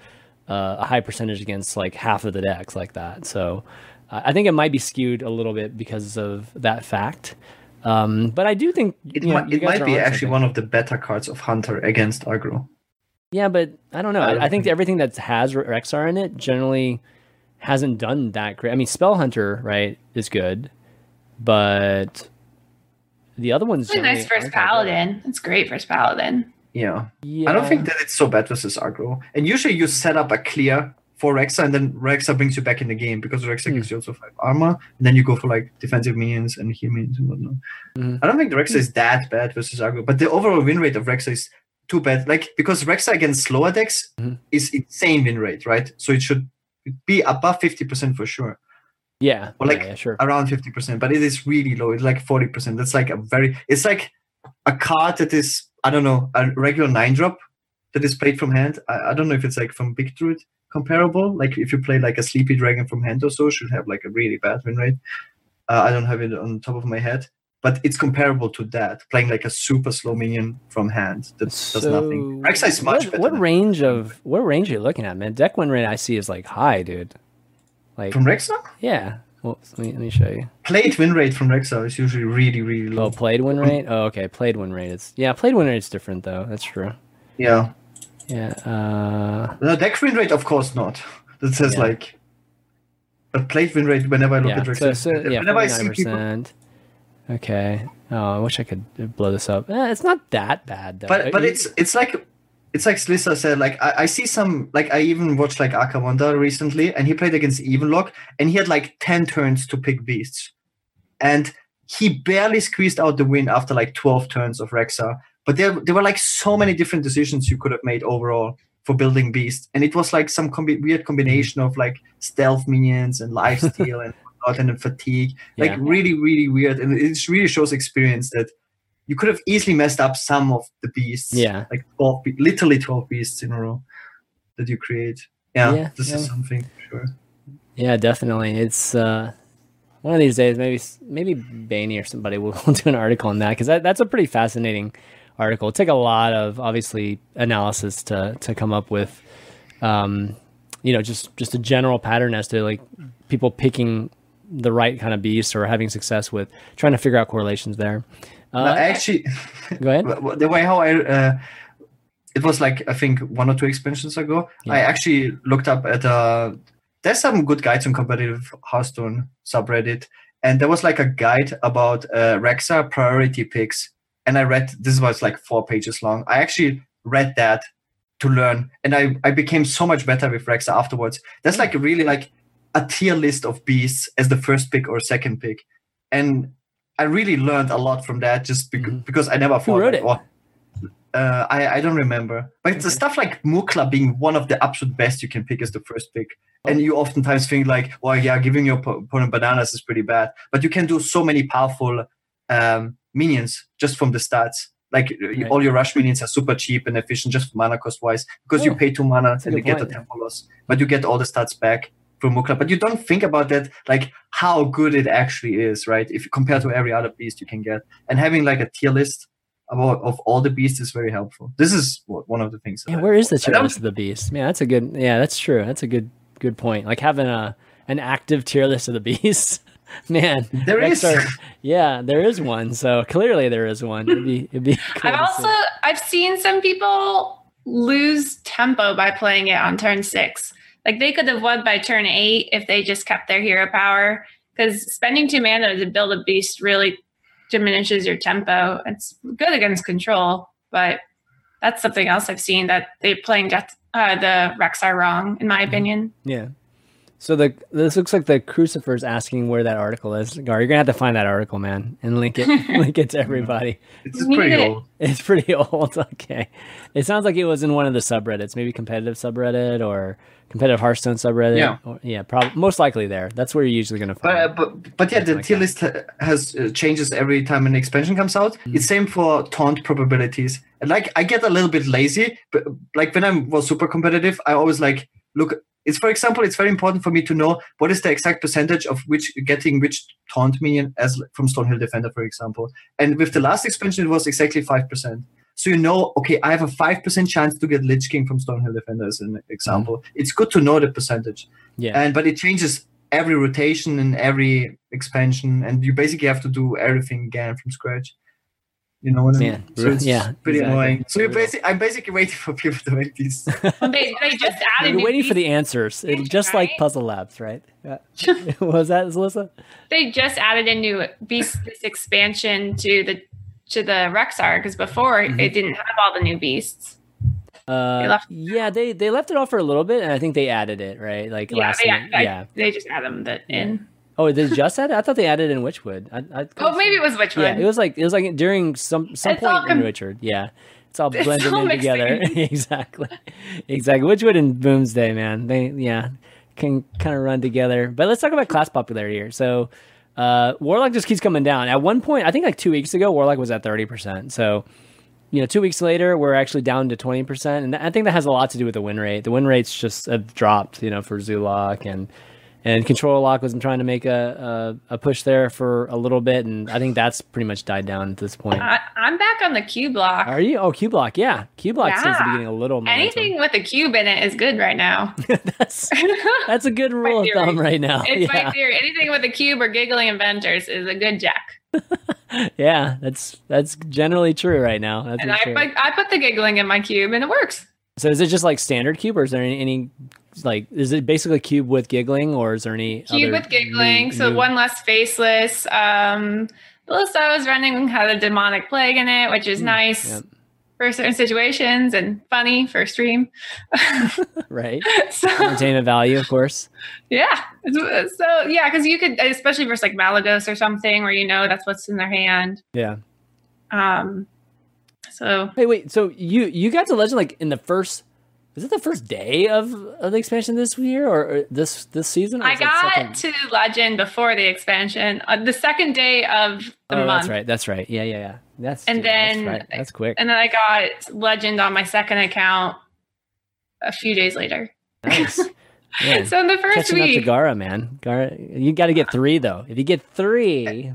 uh, a high percentage against like half of the decks like that. So uh, I think it might be skewed a little bit because of that fact. Um, but I do think It, you know, might, it might be onto actually something. one of the better cards of Hunter against aggro. Yeah, but I don't know. I I, don't I think think- everything that has Rexxar in it generally hasn't done that great. I mean, Spell Hunter, right, is good, but the other ones It's really nice first aren't that good. paladin. It's great first paladin. Yeah. Yeah. I don't think that it's so bad versus aggro. And usually you set up a clear for Rexxar, and then Rexxar brings you back in the game because Rexxar Hmm. gives you also five armor, and then you go for like defensive minions and heal minions and whatnot. Mhm. I don't think the Rexxar is that bad versus aggro, but the overall win rate of Rexxar is too bad. Like because Rexxar against slower decks Mhm. is insane win rate, right? So it should be above fifty percent for sure, Yeah. Or like- yeah, yeah, sure. around fifty percent, but it is really low. It's like forty percent. That's like a very. It's like a card that is I don't know a regular nine drop that is played from hand. I, I don't know if it's like from Big Druid comparable. Like if you play like a Sleepy Dragon from hand or so, should have like a really bad win rate. Uh, I don't have it on top of my head, but it's comparable to that. Playing like a super slow minion from hand that does nothing. Rexxar is much what, better. What range of what range are you looking at, man? Deck win rate I see is like high, dude. Like from Rexxar? yeah. Well, let me let me show you. Played win rate from Rexxar is usually really really low. Oh, played win rate. Oh, okay. Played win rate. It's yeah. Played win rate's different though. That's true. Yeah. Yeah. Uh, No, deck win rate, of course not. [LAUGHS] That says Yeah. like. But played win rate, whenever I look yeah. at Rexxar, So, so yeah. whenever I Forty see people. Okay. Oh, I wish I could blow this up. Eh, it's not that bad though. but but it's it's like it's like Slissa said. Like I, I see some like I even watched like Akawonder recently, and he played against Evenlock, and he had like ten turns to pick beasts, and he barely squeezed out the win after like twelve turns of Rexxar. But there there were like so many different decisions you could have made overall for building beasts. and it was like some combi- weird combination of like stealth minions and life steal [LAUGHS] and and then fatigue. Like Yeah. really really weird, and it really shows experience that. You could have easily messed up some of the beasts yeah. like 12 be- literally 12 beasts in a row that you create yeah, Yeah, this yeah. is something for sure Yeah, definitely. It's uh, one of these days. Maybe maybe Bainey or somebody [LAUGHS] will do an article on that because that, that's a pretty fascinating article. It took a lot of obviously analysis to to come up with, um, you know, just just a general pattern as to like people picking the right kind of beast or having success with trying to figure out correlations there. No, Uh, actually [LAUGHS] go ahead. [LAUGHS] the way how i uh, it was like i think one or two expansions ago i actually looked up at uh there's some good guides on competitive hearthstone subreddit and there was like a guide about uh, rexxar priority picks and i read this was like four pages long i actually read that to learn and i i became so much better with rexxar afterwards That's like really like a tier list of beasts as the first pick or second pick and i really learned a lot from that just bec- Mhm. because i never Who thought wrote like, it? oh, uh, I, I don't remember. But Okay. stuff like Mukla being one of the absolute best you can pick as the first pick. And you oftentimes think like, well, yeah, giving your opponent bananas is pretty bad. But you can do so many powerful um, minions just from the stats. Like uh, Right. all your rush minions are super cheap and efficient just mana cost wise because you Oh, pay two mana that's and you get the tempo loss. But you get all the stats back from Mukla. But you don't think about that, like how good it actually is, right? If you compare to every other beast you can get. And having like a tier list about of all the beasts is very helpful. This is one of the things. that Yeah, I- where is the tier list of the beast? Man, that's a good. Yeah, that's true. That's a good good point. Like having a an active tier list of the [LAUGHS] beasts. Man, There next are- yeah, there is one. So clearly there is one. It'd be it'd be. [LAUGHS] Cool I've to see. also I've seen some people lose tempo by playing it on turn six. Like they could have won by turn eight if they just kept their hero power. Because spending two mana to build a beast really diminishes your tempo. It's good against control, but that's something else I've seen that they're playing death, uh, the Rexxar wrong, in my opinion. Yeah. So the this looks like the crucifer's asking where that article is. Gar, you're gonna have to find that article, man, and link it [LAUGHS] link it to everybody. It's pretty it. old. It's pretty [LAUGHS] old. Okay. It sounds like it was in one of the subreddits, maybe competitive subreddit or competitive Hearthstone subreddit. Yeah. Or, yeah, probably most likely there. That's where you're usually gonna But, uh, find. but but yeah, the Like tier that. list has uh, changes every time an expansion comes out. Mm. It's same for taunt probabilities. And like I get a little bit lazy, but like when I was super competitive, I always like look. It's for example, it's very important for me to know what is the exact percentage of which getting which taunt minion as from Stonehill Defender, for example. And with the last expansion, it was exactly five percent. So you know, okay, I have a five percent chance to get Lich King from Stonehill Defender as an example. Mm-hmm. It's good to know the percentage yeah. and but it changes every rotation and every expansion and you basically have to do everything again from scratch you know what i mean Man, so it's yeah, pretty exactly. annoying so you're basically i'm basically waiting for people to make these Well, [LAUGHS] they, they just added. You're waiting for the beasts- answers, It- Right? just like Puzzle Labs, right? Yeah. [LAUGHS] [LAUGHS] was that Alyssa? They just added a new beast this expansion to the to the Rexxar because before Mhm. it didn't have all the new beasts. Uh, left- yeah, they they left it off for a little bit, and I think they added it right, like Yeah, last. they, minute. I- yeah. they just added them that in. Oh, they just added. I thought they added in Witchwood. I, I Oh, maybe it was Witchwood. Yeah, it was like it was like during some some It's point in Witchwood. Yeah, it's all [LAUGHS] It's blended all in together. [LAUGHS] exactly, exactly. Witchwood and Boomsday, man. They yeah can kind of run together. But let's talk about class popularity here. So. Uh, Warlock just keeps coming down. At one point, I think like two weeks ago, Warlock was at thirty percent. So, you know, two weeks later, we're actually down to twenty percent, and I think that has a lot to do with the win rate. The win rates just have dropped, you know, for Zoolock and and Control Lock was trying to make a, a a push there for a little bit, and I think that's pretty much died down at this point. I, I'm back on the cube lock. Are you? Oh, cube Lock, yeah, cube Block seems to be getting a little momentum. Anything with a cube in it is good right now. [LAUGHS] that's that's a good [LAUGHS] rule of thumb right now. It's yeah, my theory. Anything with a cube or giggling inventors is a good jack. [LAUGHS] yeah, that's that's generally true right now. That's And I sure. put I put the giggling in my cube and it works. So is it just like standard cube, or is there any, any like is it basically cube with giggling, or is there any Cube with giggling, new- so new- one less faceless. Um, the list I was running had a demonic plague in it, which is Mm, nice for certain situations and funny for stream. [LAUGHS] right so entertainment value, of course. yeah, so yeah, because you could, especially versus like Malygos or something, where you know that's what's in their hand. Yeah. Um, so Hey, wait. So you you got to Legend like in the first? Was it the first day of, of the expansion this year or, or this this season? I got to Legend before the expansion, uh, the second day of the Oh, month. that's right. That's right. Yeah, yeah, yeah. That's And that's then- right. that's quick. And then I got Legend on my second account a few days later. Nice. [LAUGHS] Yeah. So in the first Catching up to week, Gaara, man. Gaara, you got to get three though. If you get three,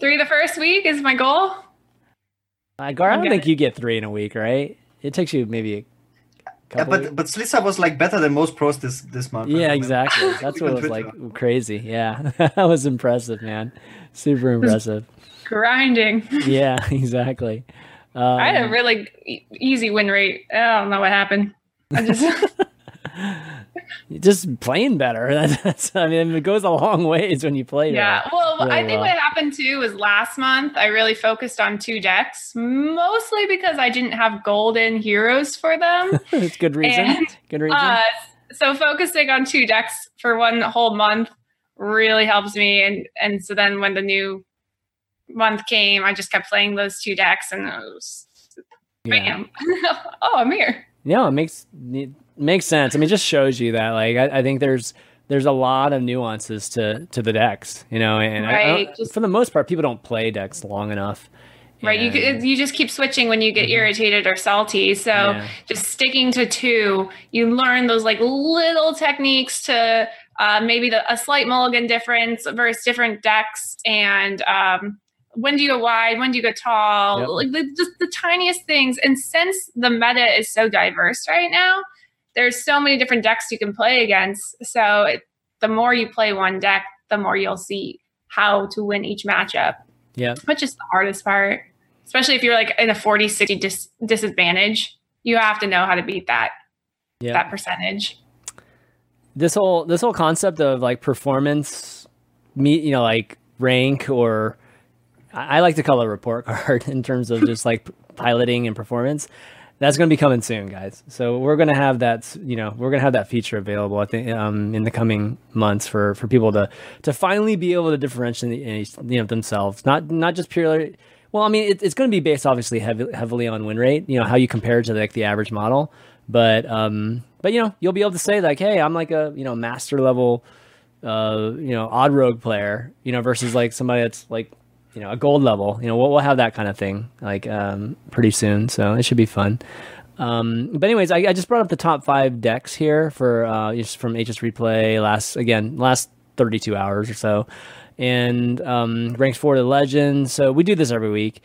three the first week is my goal. I don't Okay. think you get three in a week, right? It takes you maybe a Yeah, couple. but but Slisa was like better than most pros this this month. Yeah, exactly. [LAUGHS] That's what it was Twitter. like. Crazy. Yeah, [LAUGHS] that was impressive, man. Super impressive. Grinding. [LAUGHS] Yeah, exactly. Um, I had a really e- easy win rate. I don't know what happened. I just [LAUGHS] just playing better. That's, [LAUGHS] that's I mean, it goes a long ways when you play. yeah. Well, really I think well. what happened too was last month I really focused on two decks, mostly because I didn't have golden heroes for them. [LAUGHS] it's good reason. And, good reason. Uh, so focusing on two decks for one whole month really helps me. And and so then when the new month came, I just kept playing those two decks, and was yeah. bam! oh, I'm here. Yeah, it makes it makes sense. I mean, just shows you that like I, I think there's there's a lot of nuances to to the decks, you know, and I- I just- for the most part, people don't play decks long enough. Right, you And- could- you just keep switching when you get irritated or salty. So Yeah. just sticking to two, you learn those like little techniques to uh, maybe the, a slight mulligan difference versus different decks, and um, when do you go wide, when do you go tall, Yep. like the, just the tiniest things. And since the meta is so diverse right now, there's so many different decks you can play against. So it, the more you play one deck, the more you'll see how to win each matchup yeah, which is the hardest part especially if you're like in a 40 60 dis- disadvantage you have to know how to beat that yeah. that percentage this whole this whole concept of like performance meet you know like rank or I I like to call it a report [LAUGHS] card in terms of just like piloting and performance. That's going to be coming soon, guys. So we're going to have that, you know, we're going to have that feature available. I think um, in the coming months for for people to to finally be able to differentiate, you know, themselves. Not not just purely. Well, I mean, it, it's going to be based obviously heavy, heavily on win rate. You know how you compare to like the average model, but um, but you know you'll be able to say like, hey, I'm like a you know master level uh, you know, odd rogue player, you know, versus like somebody that's like, you know, a gold level. You know, we'll, we'll have that kind of thing like um, pretty soon, so it should be fun. Um, but anyways, I, I just brought up the top five decks here for uh, just from HS Replay last again last 32 hours or so, and um, ranks four to legend. So we do this every week.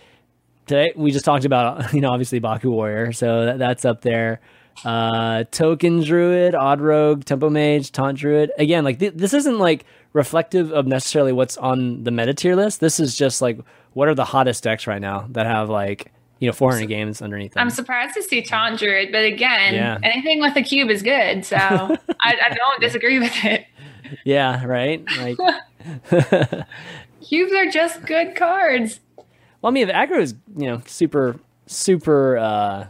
Today we just talked about [LAUGHS] you know obviously Baku Warrior, so that, that's up there uh token druid odd rogue tempo mage taunt druid again like th- this isn't like reflective of necessarily what's on the meta tier list this is just like what are the hottest decks right now that have like you know 400 games underneath them i'm surprised to see taunt druid but again Yeah. anything with a cube is good so [LAUGHS] I, I don't disagree with it yeah right like [LAUGHS] [LAUGHS] cubes are just good cards Well, I mean, if aggro is you know super super uh,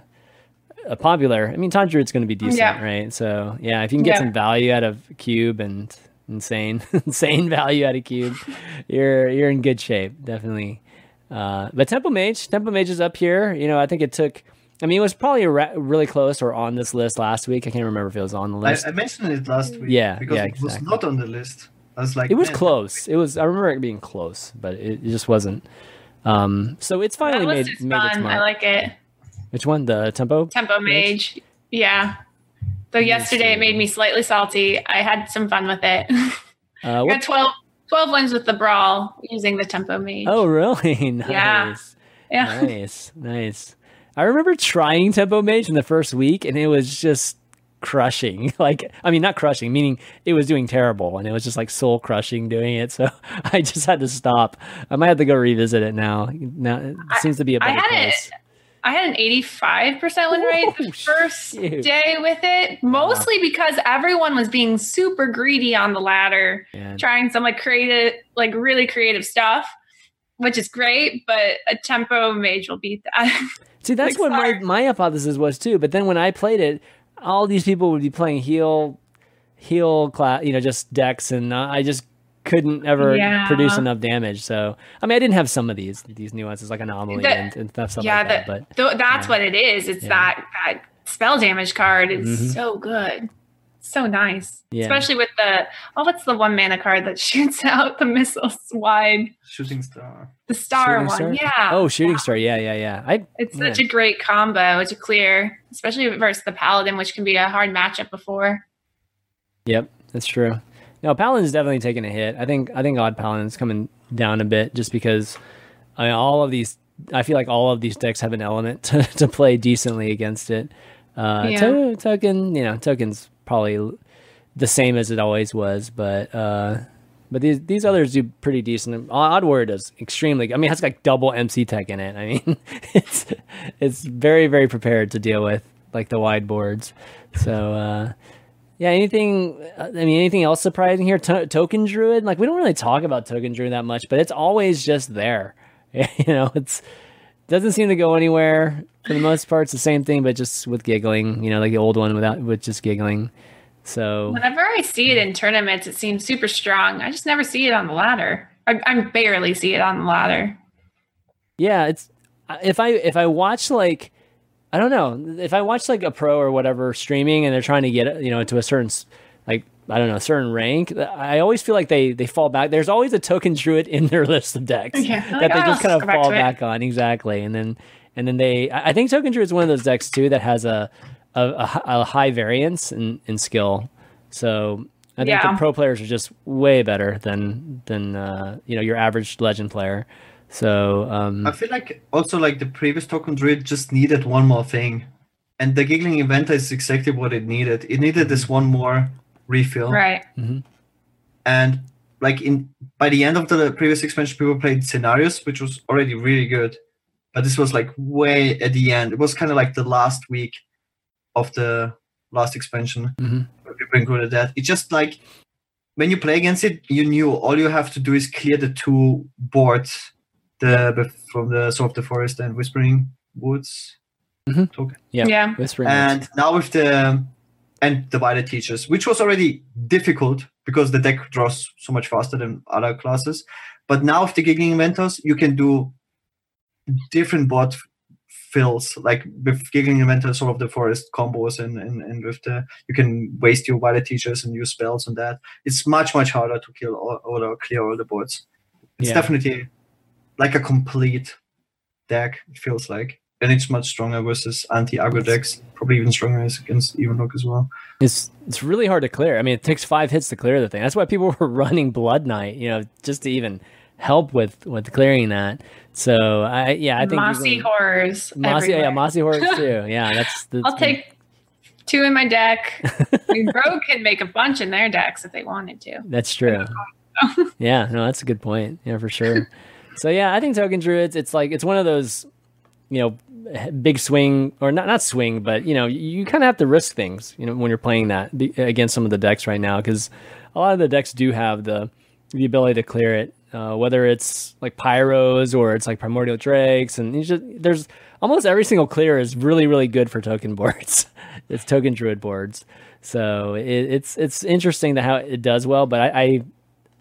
uh, popular, I mean, Taunt Druid's going to be decent, Yeah. right? So yeah, if you can get Yeah. some value out of Cube and insane [LAUGHS] insane value out of Cube, you're you're in good shape, definitely. Uh, but Tempo Mage, Tempo Mage is up here. You know, I think it took. I mean, it was probably ra- really close or on this list last week. I can't remember if it was on the list. I mentioned it last week. Yeah, because yeah, it was not on the list. I was like, it was close. It was. I remember it being close, but it, it just wasn't. Um, so it's That finally list made is made its fun. mark. I like it. Which one? The tempo? Tempo Mage. Yeah. Though yesterday it made me slightly salty. I had some fun with it. [LAUGHS] Uh, I got 12, 12 wins with the Brawl using the Tempo Mage. Oh, really? [LAUGHS] nice. Yeah. yeah. Nice. Nice. I remember trying Tempo Mage in the first week and it was just crushing. [LAUGHS] Like, I mean, not crushing, meaning it was doing terrible and it was just like soul crushing doing it. So I just had to stop. I might have to go revisit it now. Now it I- seems to be a better had it- place. I had an 85% win rate the first shoot. day with it, mostly because everyone was being super greedy on the ladder, Yeah. trying some like creative, like really creative stuff, which is great, but a tempo mage will beat that. [LAUGHS] See, that's Like, what my, sorry. my hypothesis was too. But then when I played it, all these people would be playing heal, heal class, you know, just decks, and uh, I just couldn't ever Yeah. produce enough damage. So, I mean, I didn't have some of these these nuances like anomaly The- and, and stuff, stuff yeah, like that. the- But Th- that's Yeah. what it is. It's Yeah. that that spell damage card is Mhm. so good. So nice. Yeah. Especially with the oh what's the one mana card that [LAUGHS] shoots out the missiles wide? Shooting star. The star Shooting one. Star? Yeah. oh, shooting star, yeah, yeah, yeah. I It's yeah. such a great combo to clear, especially versus the paladin, which can be a hard matchup before. Yep, that's true. No, Paladin's definitely taking a hit. I think I think Odd Paladin's coming down a bit just because I mean, all of these. I feel like all of these decks have an element [LAUGHS] to, to play decently against it. Uh, Yeah. to- token, you know, token's probably the same as it always was, but uh, but these these others do pretty decent. Odd Rogue does extremely. I mean, it has like double MC Tech in it. I mean, [LAUGHS] it's it's very very prepared to deal with like the wide boards. So. uh yeah, anything? I mean, anything else surprising here? To- token Druid, like we don't really talk about Token Druid that much, but it's always just there. [LAUGHS] you know, it's doesn't seem to go anywhere for the most part. It's the same thing, but just with giggling. You know, like the old one without with just giggling. So Whenever I see it in tournaments, it seems super strong. I just never see it on the ladder. I, I barely see it on the ladder. yeah, it's if I if I watch like I don't know if I watch like a pro or whatever streaming and they're trying to get you know to a certain like I don't know a certain rank. I always feel like they they fall back. There's always a token druid in their [LAUGHS] list of decks Yeah, that like, they "Oh, just kind of go back fall back on exactly, and then and then they. I I think token druid is one of those decks too that has a a, a a high variance in in skill. So I think Yeah. the pro players are just way better than than uh, you know your average legend player. So um, I feel like also like the previous token druid just needed one more thing, and the giggling inventor is exactly what it needed. It needed this one more refill, Right. and like in by the end of the previous expansion, people played scenarios, which was already really good, but this was like way at the end. It was kind of like the last week of the last expansion Mhm. where people included that. It just like when you play against it, you knew all you have to do is clear the two boards, the the- from the Soul of the Forest and Whispering Woods Mhm. token. yeah, Yeah. whispering. Woods. And now with the and the wider teachers, which was already difficult because the deck draws so much faster than other classes. But now with the giggling inventors, you can do different board fills, like with giggling inventors, Soul of the Forest combos, and, and and with the you can waste your wider teachers and use spells on that. It's much much harder to kill all, all or clear all the boards. It's Yeah. definitely like a complete deck. It feels like, and it's much stronger versus anti-aggro decks. Probably even stronger as against Evenlock as well. It's it's really hard to clear. I mean, it takes five hits to clear the thing. That's why people [LAUGHS] were running Blood Knight, you know, just to even help with with clearing that. So I yeah, I think Mossy using- horrors. Mossy, yeah, everywhere. Mossy horse [LAUGHS] too. Yeah, that's. that's I'll take two in my deck. [LAUGHS] I mean, Rogue can make a bunch in their decks if they wanted to. That's true. yeah, no, that's a good point. Yeah, for sure. So yeah, I think token druids. It's like it's one of those, you know, big swing or not not swing, but you know, you kind of have to risk things. You know, when you're playing that against some of the decks right now, because a lot of the decks do have the the ability to clear it uh, whether it's like pyros or it's like primordial drakes, and just, there's almost every single clear is really really good for token [LAUGHS] boards. it's token druid boards, so it, it's it's interesting how it does well. But I, I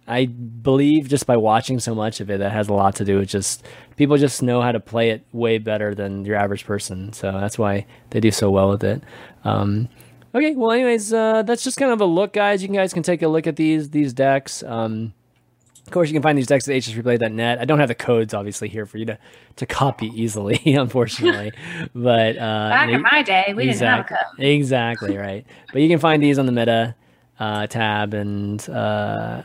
I believe just by watching so much of it, that has a lot to do with just people just know how to play it way better than your average person. So that's why they do so well with it. Um, okay, well, anyways, uh, that's just kind of a look, guys. You guys can take a look at these these decks. Um, of course, you can find these decks at hsreplay.net. I don't have the codes obviously here for you to, to copy easily, [LAUGHS] unfortunately. [LAUGHS] but uh, back in my day, we exactly, didn't have a code. Exactly right. But you can find these on the meta uh, tab, and uh,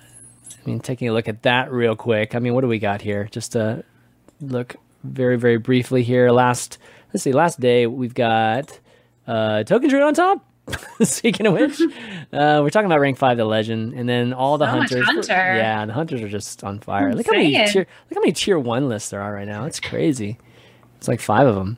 I mean, taking a look at that real quick. I mean, what do we got here? Just to look very very briefly here. Last let's see, last day we've got uh, Token Druid on top. [LAUGHS] Speaking of which, uh, we're talking about rank five, the legend, and then all the So much hunters. hunter. Yeah, the hunters are just on fire. Look how many tier, look how many tier one lists there are right now. It's crazy. It's like five of them.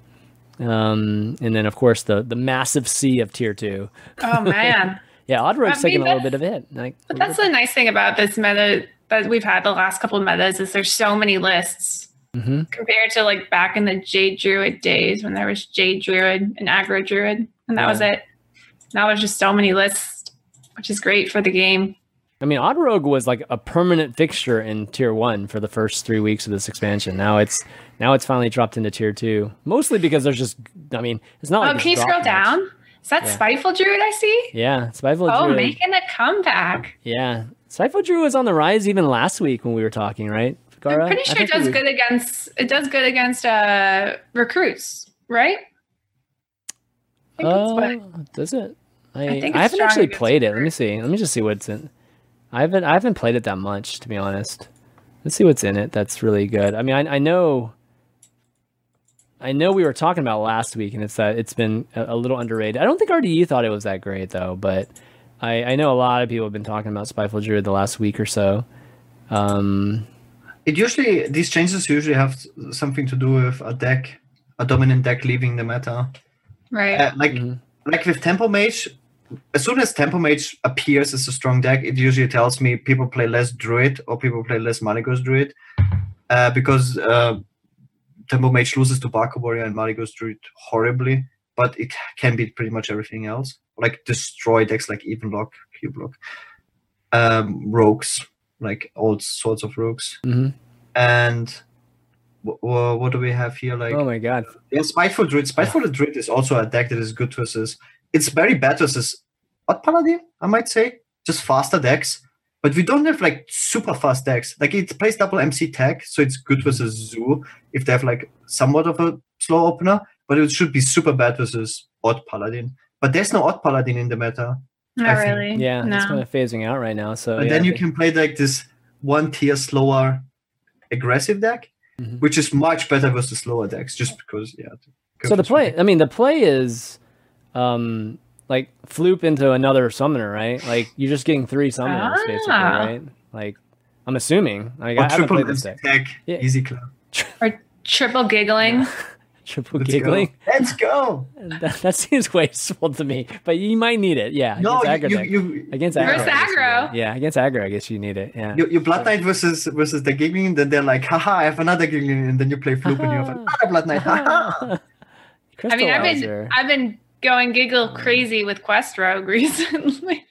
Um, and then of course the the massive sea of tier two. Oh man. [LAUGHS] Yeah, Odd Rogue's I taking a little bit of it. Like, But that's the nice thing about this meta that we've had the last couple of metas is there's so many lists Mhm. compared to like back in the Jade Druid days when there was Jade Druid and Aggro Druid and that was it. Now there's just so many lists, which is great for the game. I mean, Odd Rogue was like a permanent fixture in tier one for the first three weeks of this expansion. Now it's now it's finally dropped into tier two, mostly because there's just. I mean, it's not. Oh, like can you scroll much. down? Is that Yeah. Spiteful Druid I see? Yeah, Spiteful Oh, Druid. making a comeback. Yeah, Spiteful Druid was on the rise even last week when we were talking, right? Gaara? I'm pretty sure it think we does good against it does good against uh recruits, right? Oh, Uh, does it? I, I I, haven't actually played it. Let me see. Let me just see what's in. I haven't I haven't played it that much to be honest. Let's see what's in it. That's really good. I mean, I, I know. I know we were talking about last week, and it's that it's been a, a little underrated. I don't think RDE thought it was that great though, but I, I know a lot of people have been talking about Spiteful Druid the last week or so. Um, It usually these changes usually have something to do with a deck, a dominant deck leaving the meta. right. Uh, like Mhm. like with Tempo Mage, as soon as Tempo Mage appears as a strong deck, it usually tells me people play less Druid or people play less Malygos Druid, uh, because uh, Tempo Mage loses to Baku Warrior and Malygos Druid horribly, but it can beat pretty much everything else. Like destroy decks like Even Lock, Cube Lock, um, Rogues, like all sorts of Rogues, mhm. and. wh- wh- What do we have here? Like Oh my god! yeah, Spiteful Druid. Spiteful Druid is also a deck that is good versus. It's very bad versus Odd Paladin, I might say. Just faster decks. But we don't have like super fast decks. Like it plays double MC Tech, so it's good versus Zoo if they have like somewhat of a slow opener. But it should be super bad versus Odd Paladin. But there's no Odd Paladin in the meta. Not I think- really. Yeah, no. it's kind of phasing out right now. So and yeah, then you can play like this one tier slower aggressive deck, Mhm. which is much better versus slower decks, just because yeah. So the play, I mean, the play is, um, like floop into another summoner, right? Like you're just getting three summoners, basically, Ah. right? Like I'm assuming. Like, I Or haven't triple played this MC deck. tag, Yeah. easy club. Or triple giggling. [LAUGHS] Triple Let's giggling. Go. Let's go. [LAUGHS] That, that seems wasteful to me, but you might need it. Yeah, No, against aggro you, you, you, against yeah. aggro. Versus I guess you aggro. Yeah, against aggro, I guess you need it. Yeah. you, you Blood Knight versus versus the giggling, then they're like, haha, I have another giggling, and then you play Floop and you have [LAUGHS] another Blood Knight. Haha. I mean, I've been I've been going giggle um, crazy with Quest Rogue [LAUGHS] recently.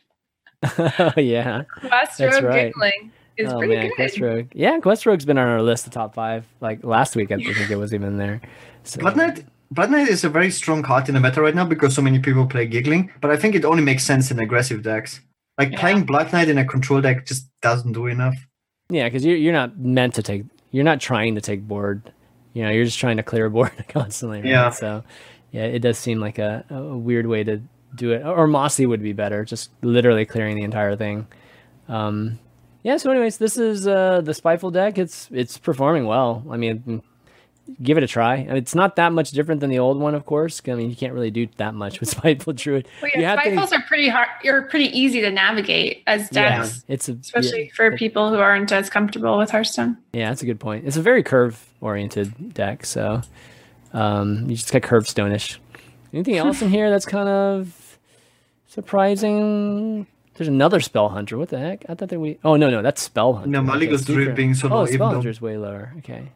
oh [LAUGHS] yeah. Quest Rogue right. giggling is oh pretty man, good. Quest Rogue. Yeah, Quest Rogue's been on our list of top five. Like last week, I think it was even there. So, Blood Knight, Blood Knight is a very strong card in the meta right now because so many people play giggling, but I think it only makes sense in aggressive decks. Like Yeah. playing Blood Knight in a control deck just doesn't do enough. Yeah, because you're you're not meant to take. You're not trying to take board. You know, you're just trying to clear a board [LAUGHS] constantly. Right? Yeah. So, yeah, it does seem like a, a weird way to do it. Or Mossy would be better, just literally clearing the entire thing. Um, yeah. So, anyways, this is uh, the Spiteful deck. It's it's performing well. I mean, give it a try. It's not that much different than the old one, of course. I mean, you can't really do that much with [LAUGHS] Spiteful Druid. Well, yeah, Spiteful's are pretty hard. You're pretty easy to navigate as yeah, decks, it's a especially yeah. for people who aren't as comfortable with Hearthstone. Yeah, that's a good point. It's a very curve oriented deck, so um, you just get curve stonish. Anything else in here that's kind of surprising There's another spell hunter. What the heck? I thought that we. Oh no, no, that's spell hunter. No, Okay, Malygos Druid being so low, Oh, even spell though- hunter's way lower. Okay.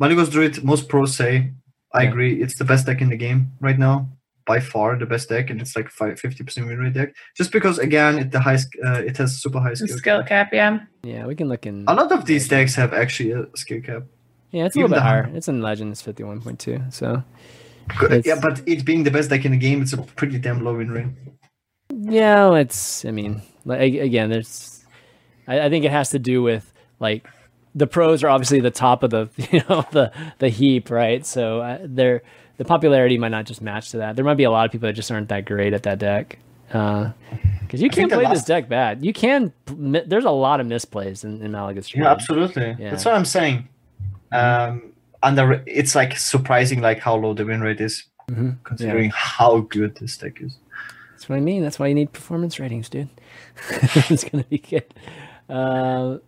Malygos Druid, most pros say, I Yeah. agree, it's the best deck in the game right now. By far the best deck, and it's like 50% win rate deck. Just because, again, it the high, uh, it has super high The skill. skill cap, yeah. Yeah, we can look in. A lot of these decks have actually a skill cap. Yeah, it's a even little bit the higher. hun- It's in Legends 51.2. So Good- Yeah, but it being the best deck in the game, it's a pretty damn low win rate. yeah, it's. I mean, like, again, there's. I, I think it has to do with like the pros are obviously the top of the [LAUGHS] you know the the heap, right? So uh, they're the popularity might not just match to that. There might be a lot of people that just aren't that great at that deck. Because you can't the play this deck bad. You can. There's a lot of misplays in, in Malygos. Yeah, absolutely. Yeah. That's what I'm saying. Um, under it's like surprising, like how low the win rate is, Mhm. considering how good this deck is. That's what I mean. That's why you need performance ratings, dude. [LAUGHS] it's gonna be good. Uh,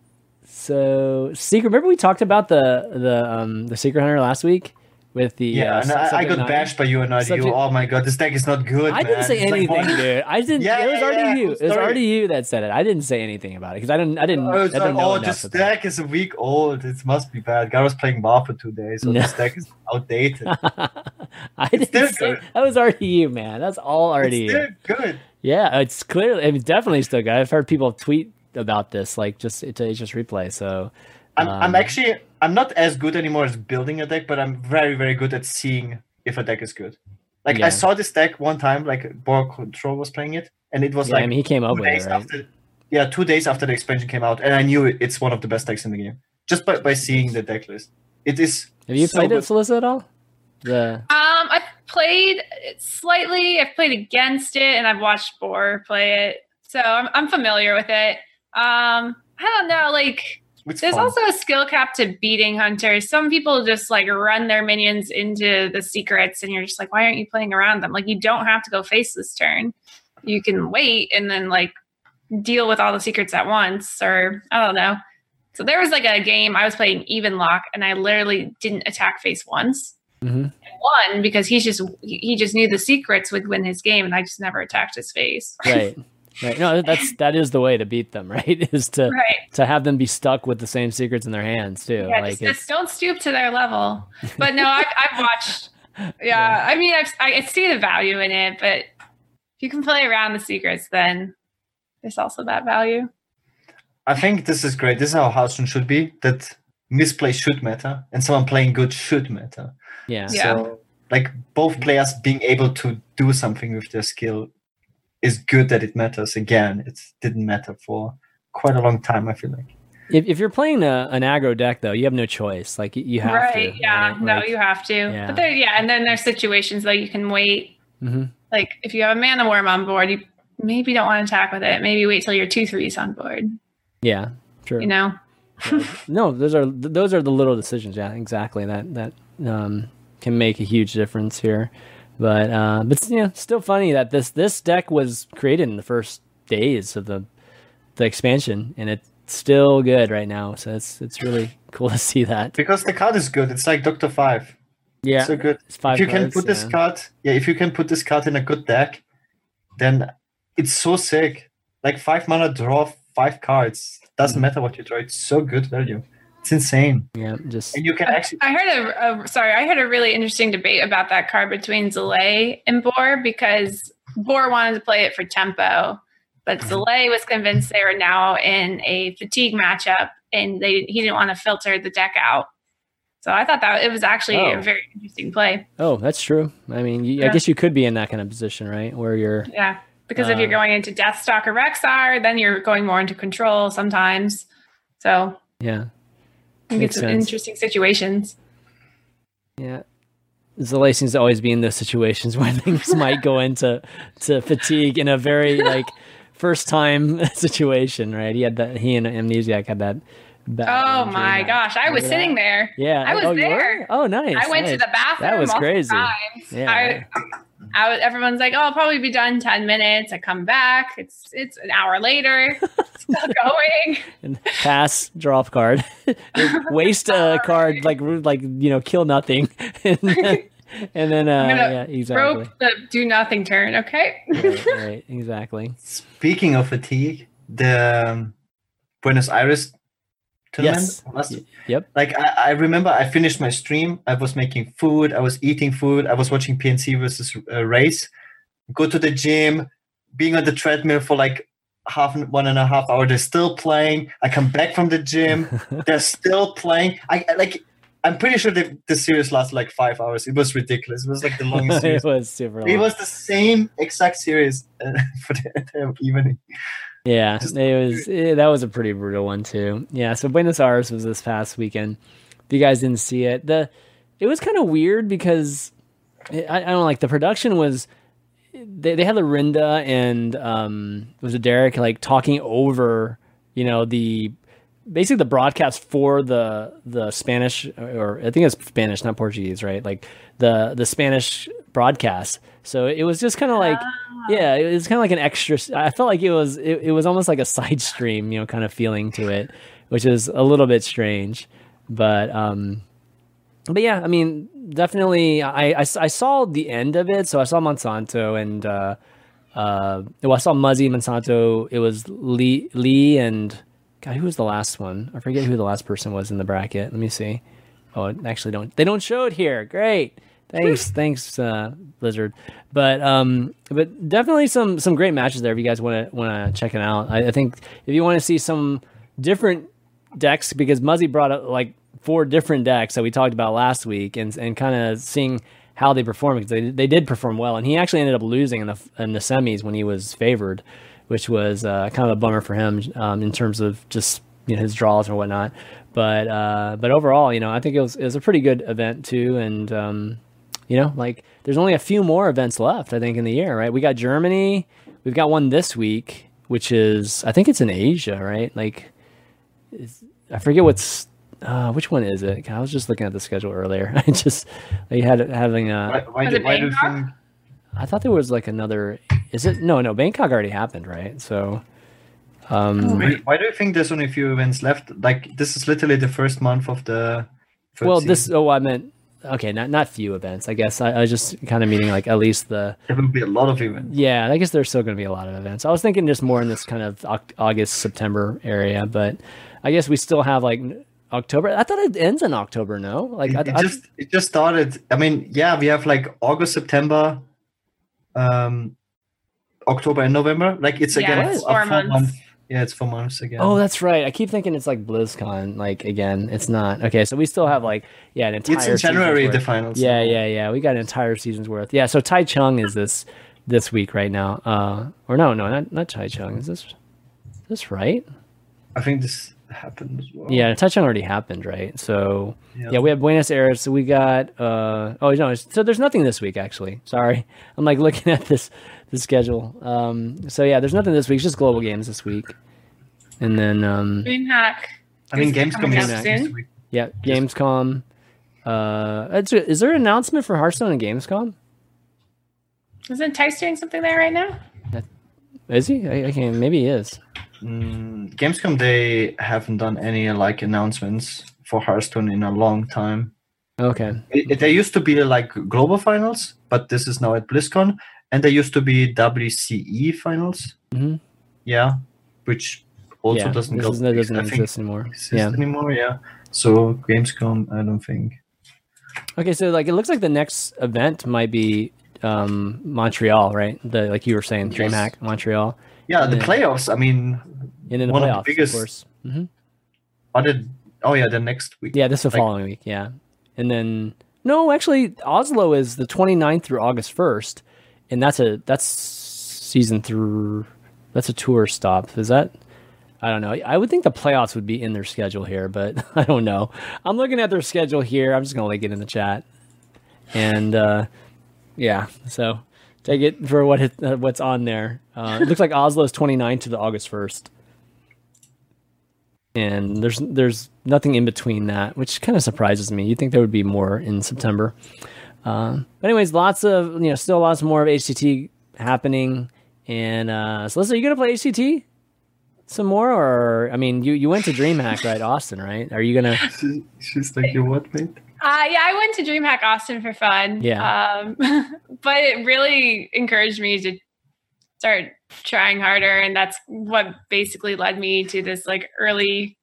so secret. Remember we talked about the the um the secret hunter last week with the Yeah, uh, and I, I got nine? bashed by you and not you. Oh my god, this deck is not good. I didn't say It's anything, one- dude. I didn't. Yeah, it was already yeah. you. It was already you that said it. I didn't say anything about it because I didn't. I didn't. Oh, I didn't like, know oh, this deck is a week old. It must be bad. Guy was playing WoW for two days, so No. this [LAUGHS] deck is outdated. [LAUGHS] I It's didn't say that was already you, man. That's all already it's still good. Yeah, it's clearly. I mean, definitely still good. I've heard people tweet about this, like just to just replay. So I'm, I'm Um, actually I'm not as good anymore as building a deck, but I'm very very good at seeing if a deck is good. Like Yeah. I saw this deck one time, like BoarControl was playing it, and it was yeah, like I mean, he came up with it, right? after. Yeah, two days after the expansion came out, and I knew it, it's one of the best decks in the game just by, by seeing the deck list. It is. Have you so played good. it, Solissa, at all? The Um, I've played it slightly. I've played against it, and I've watched Boar play it, so I'm I'm familiar with it. Um, I don't know, like It's there's fun. also a skill cap to beating hunters. Some people just like run their minions into the secrets, and you're just like, why aren't you playing around them? Like you don't have to go face this turn. You can wait and then like deal with all the secrets at once, or I don't know. So there was like a game I was playing even lock, and I literally didn't attack face once. Mm-hmm. One because he's just he he just knew the secrets would win his game, and I just never attacked his face. right, [LAUGHS] right. No, that's that is the way to beat them, [LAUGHS] right? Is to right. to have them be stuck with the same secrets in their hands too. Yeah, like just, just don't stoop to their level. But no, I've, [LAUGHS] I've watched. Yeah, I mean, I've, I see the value in it, but if you can play around the secrets, then there's also that value. I think this is great. This is how Hearthstone should be. That misplay should matter, and someone playing good should matter. yeah. Yeah. So, like both players being able to do something with their skill is good that it matters. Again, it didn't matter for quite a long time. I feel like. If, if you're playing a, an aggro deck though, you have no choice. Like you- you have right? to. yeah. right? no, Like- you have to. yeah. But there, yeah, and then there's situations that you can wait. Mhm. Like if you have a Mana Wyrm on board, you maybe don't want to attack with it. Maybe wait till your two threes on board. Yeah. True. You know. no, those are th- those are the little decisions. Yeah, exactly. That that um, can make a huge difference here. But uh, but yeah, still funny that this this deck was created in the first days of the the expansion, and it's still good right now. So it's it's really cool to see that. Because the card is good. It's like Doctor Five. Yeah, so good. it's five if you can cards, put this card, yeah, if you can put this card in a good deck, then it's so sick. Like five mana draw five cards. Doesn't Mhm. matter what you draw. It's so good value. It's insane, Yeah, just and you can actually. I heard a, a sorry, I heard a really interesting debate about that card between Zalae and Boar because Boar wanted to play it for tempo, but Mhm. Zalae was convinced they were now in a fatigue matchup and they he didn't want to filter the deck out. So I thought that it was actually Oh. a very interesting play. oh, that's true. I mean, you, I guess you could be in that kind of position, right, where you're Yeah. Because if you're Uh, going into Deathstalker Rexxar, then you're going more into control sometimes. So yeah. I think Makes it's interesting situations. Yeah. Zalae seems to always be in those situations [LAUGHS] where things might go into to fatigue in a very like first time [LAUGHS] situation, right? He had that he and Amnesiac had that bad Oh my match. gosh, I was Remember sitting there. Yeah. I was oh, there. Oh nice. I went to the bathroom. That was crazy. Yeah. I, I was, everyone's like, "Oh, I'll probably be done in ten minutes." I come back. It's it's an hour later. [LAUGHS] Still going. And pass, drop card. [LAUGHS] Waste a [LAUGHS] card like like you know, kill nothing. and then and then uh, I'm yeah, exactly. Rope the do nothing turn. Okay. right, right, exactly. Speaking of fatigue, the um, Buenos Aires Yes. last- Yep. Like I, I remember, I finished my stream. I was making food. I was eating food. I was watching PNC versus uh, race. Go to the gym, being on the treadmill for like half one and a half hour. They're still playing. I come back from the gym. [LAUGHS] They're still playing. I I- like. I'm pretty sure the, the series lasted like five hours. It was ridiculous. It was like the longest [LAUGHS] series. it was super long. It was the same exact series uh, [LAUGHS] for the entire evening. Yeah, it was eh, that was a pretty brutal one too. Yeah, so Buenos Aires was this past weekend. If you guys didn't see it, the it was kind of weird because I, I don't like the production was they they had Lorinda and um was it Derek like talking over you know the basically the broadcast for the the Spanish or I think it's Spanish not Portuguese right like the the Spanish broadcast. So it was just kind of like yeah, it was kind of like an extra. I felt like it was it, it was almost like a side [LAUGHS] stream, you know, kind of feeling to it, which is a little bit strange. But um, but yeah, I mean, definitely, I, I, I saw the end of it. So I saw Monsanto and uh, uh, well, I saw Muzzy Monsanto. It was Lee Lee and God, who was the last one? I forget who the last person was in the bracket. Let me see. Oh, it actually don't they don't show it here. Great. Thanks, thanks, uh, Blizzard. But um, but definitely some some great matches there. If you guys want to want to check it out, I, I think if you want to see some different decks, because Muzzy brought up like four different decks that we talked about last week, and and kind of seeing how they perform because they they did perform well, and he actually ended up losing in the in the semis when he was favored, which was uh, kind of a bummer for him um, in terms of just you know his draws and whatnot. But uh, but overall, you know, I think it was it was a pretty good event too, and um, you know, like there's only a few more events left, I think, in the year, right? We got Germany, we've got one this week, which is I think it's in Asia, right? Like, is, I forget what's uh, which one is it? I was just looking at the schedule earlier. [LAUGHS] I just they had it having a. why, Was do, it why I thought there was like another. Is it no no Bangkok already happened, right? So. Um, Why, why do you think there's only a few events left? Like this is literally the first month of the. well, this oh I meant okay, not not few events. I guess I, I was just kind of meaning like at least the there will be a lot of events. Yeah, I guess there's still going to be a lot of events. I was thinking just more in this kind of August, September area, but I guess we still have like October. I thought it ends in October. No, like It, I, it I- just it just started. I mean, yeah, we have like August, September, um, October, and November. Like it's Yeah, again it's a four full months. month. Yeah, it's four months again. oh, that's right. I keep thinking it's like BlizzCon. Like again, it's not. Okay, so we still have like yeah an entire. it's in season's January the finals. Yeah, yeah, yeah. We got an entire season's worth. Yeah, so Tai Chung is this this week right now. Uh, or no, no, not not Tai Chung. Is this is this right? I think this happened as well. Yeah, Tai Chung already happened, right? So Yeah. yeah, we have Buenos Aires. So we got uh oh no, so there's nothing this week actually. Sorry, [LAUGHS] I'm like looking at this the schedule. Um, so yeah, there's nothing this week. It's just global games this week, and then um DreamHack. I mean, is Gamescom coming is up soon. week. yeah, Gamescom. Uh, is there an announcement for Hearthstone and Gamescom? Isn't Tice doing something there right now? Is he? I, I can maybe he is. Mm, Gamescom they haven't done any like announcements for Hearthstone in a long time. Okay. It, it- there used to be like global finals, but this is now at BlizzCon, and they used to be WCE finals. Mhm. Yeah, which also yeah, doesn't go- doesn't think exist anymore. exist Yeah. anymore. Yeah, so Gamescom, I don't think. Okay, so like it looks like the next event might be um Montreal, right? The like you were saying, Yes. DreamHack Montreal, Yeah, the playoffs. I mean, and in the One of the playoffs, biggest- of course. hmm are the oh yeah, the next week. Yeah, this is the Like- following week. Yeah. And then, no, actually, Oslo is the 29th through August 1st. And that's a, that's season through, that's a tour stop. Is that, I don't know. I would think the playoffs would be in their schedule here, but [LAUGHS] I don't know. I'm looking at their schedule here. I'm just going to link it in the chat. And, uh, yeah, so take it for what it, uh, what's on there. Uh, it looks like Oslo is 29th to the August 1st and there's there's nothing in between that, which kind of surprises me. You'd think there would be more in September. Um, but anyways, lots of you know, still lots more of HCT happening. And uh, so, listen, are you gonna play HCT some more, or I mean, you you went to DreamHack, right, Austin, right? Are you gonna? She- she's like, you what, mate? Uh, yeah, I went to DreamHack Austin for fun. Yeah. Um, [LAUGHS] but it really encouraged me to start trying harder. And that's what basically led me to this like early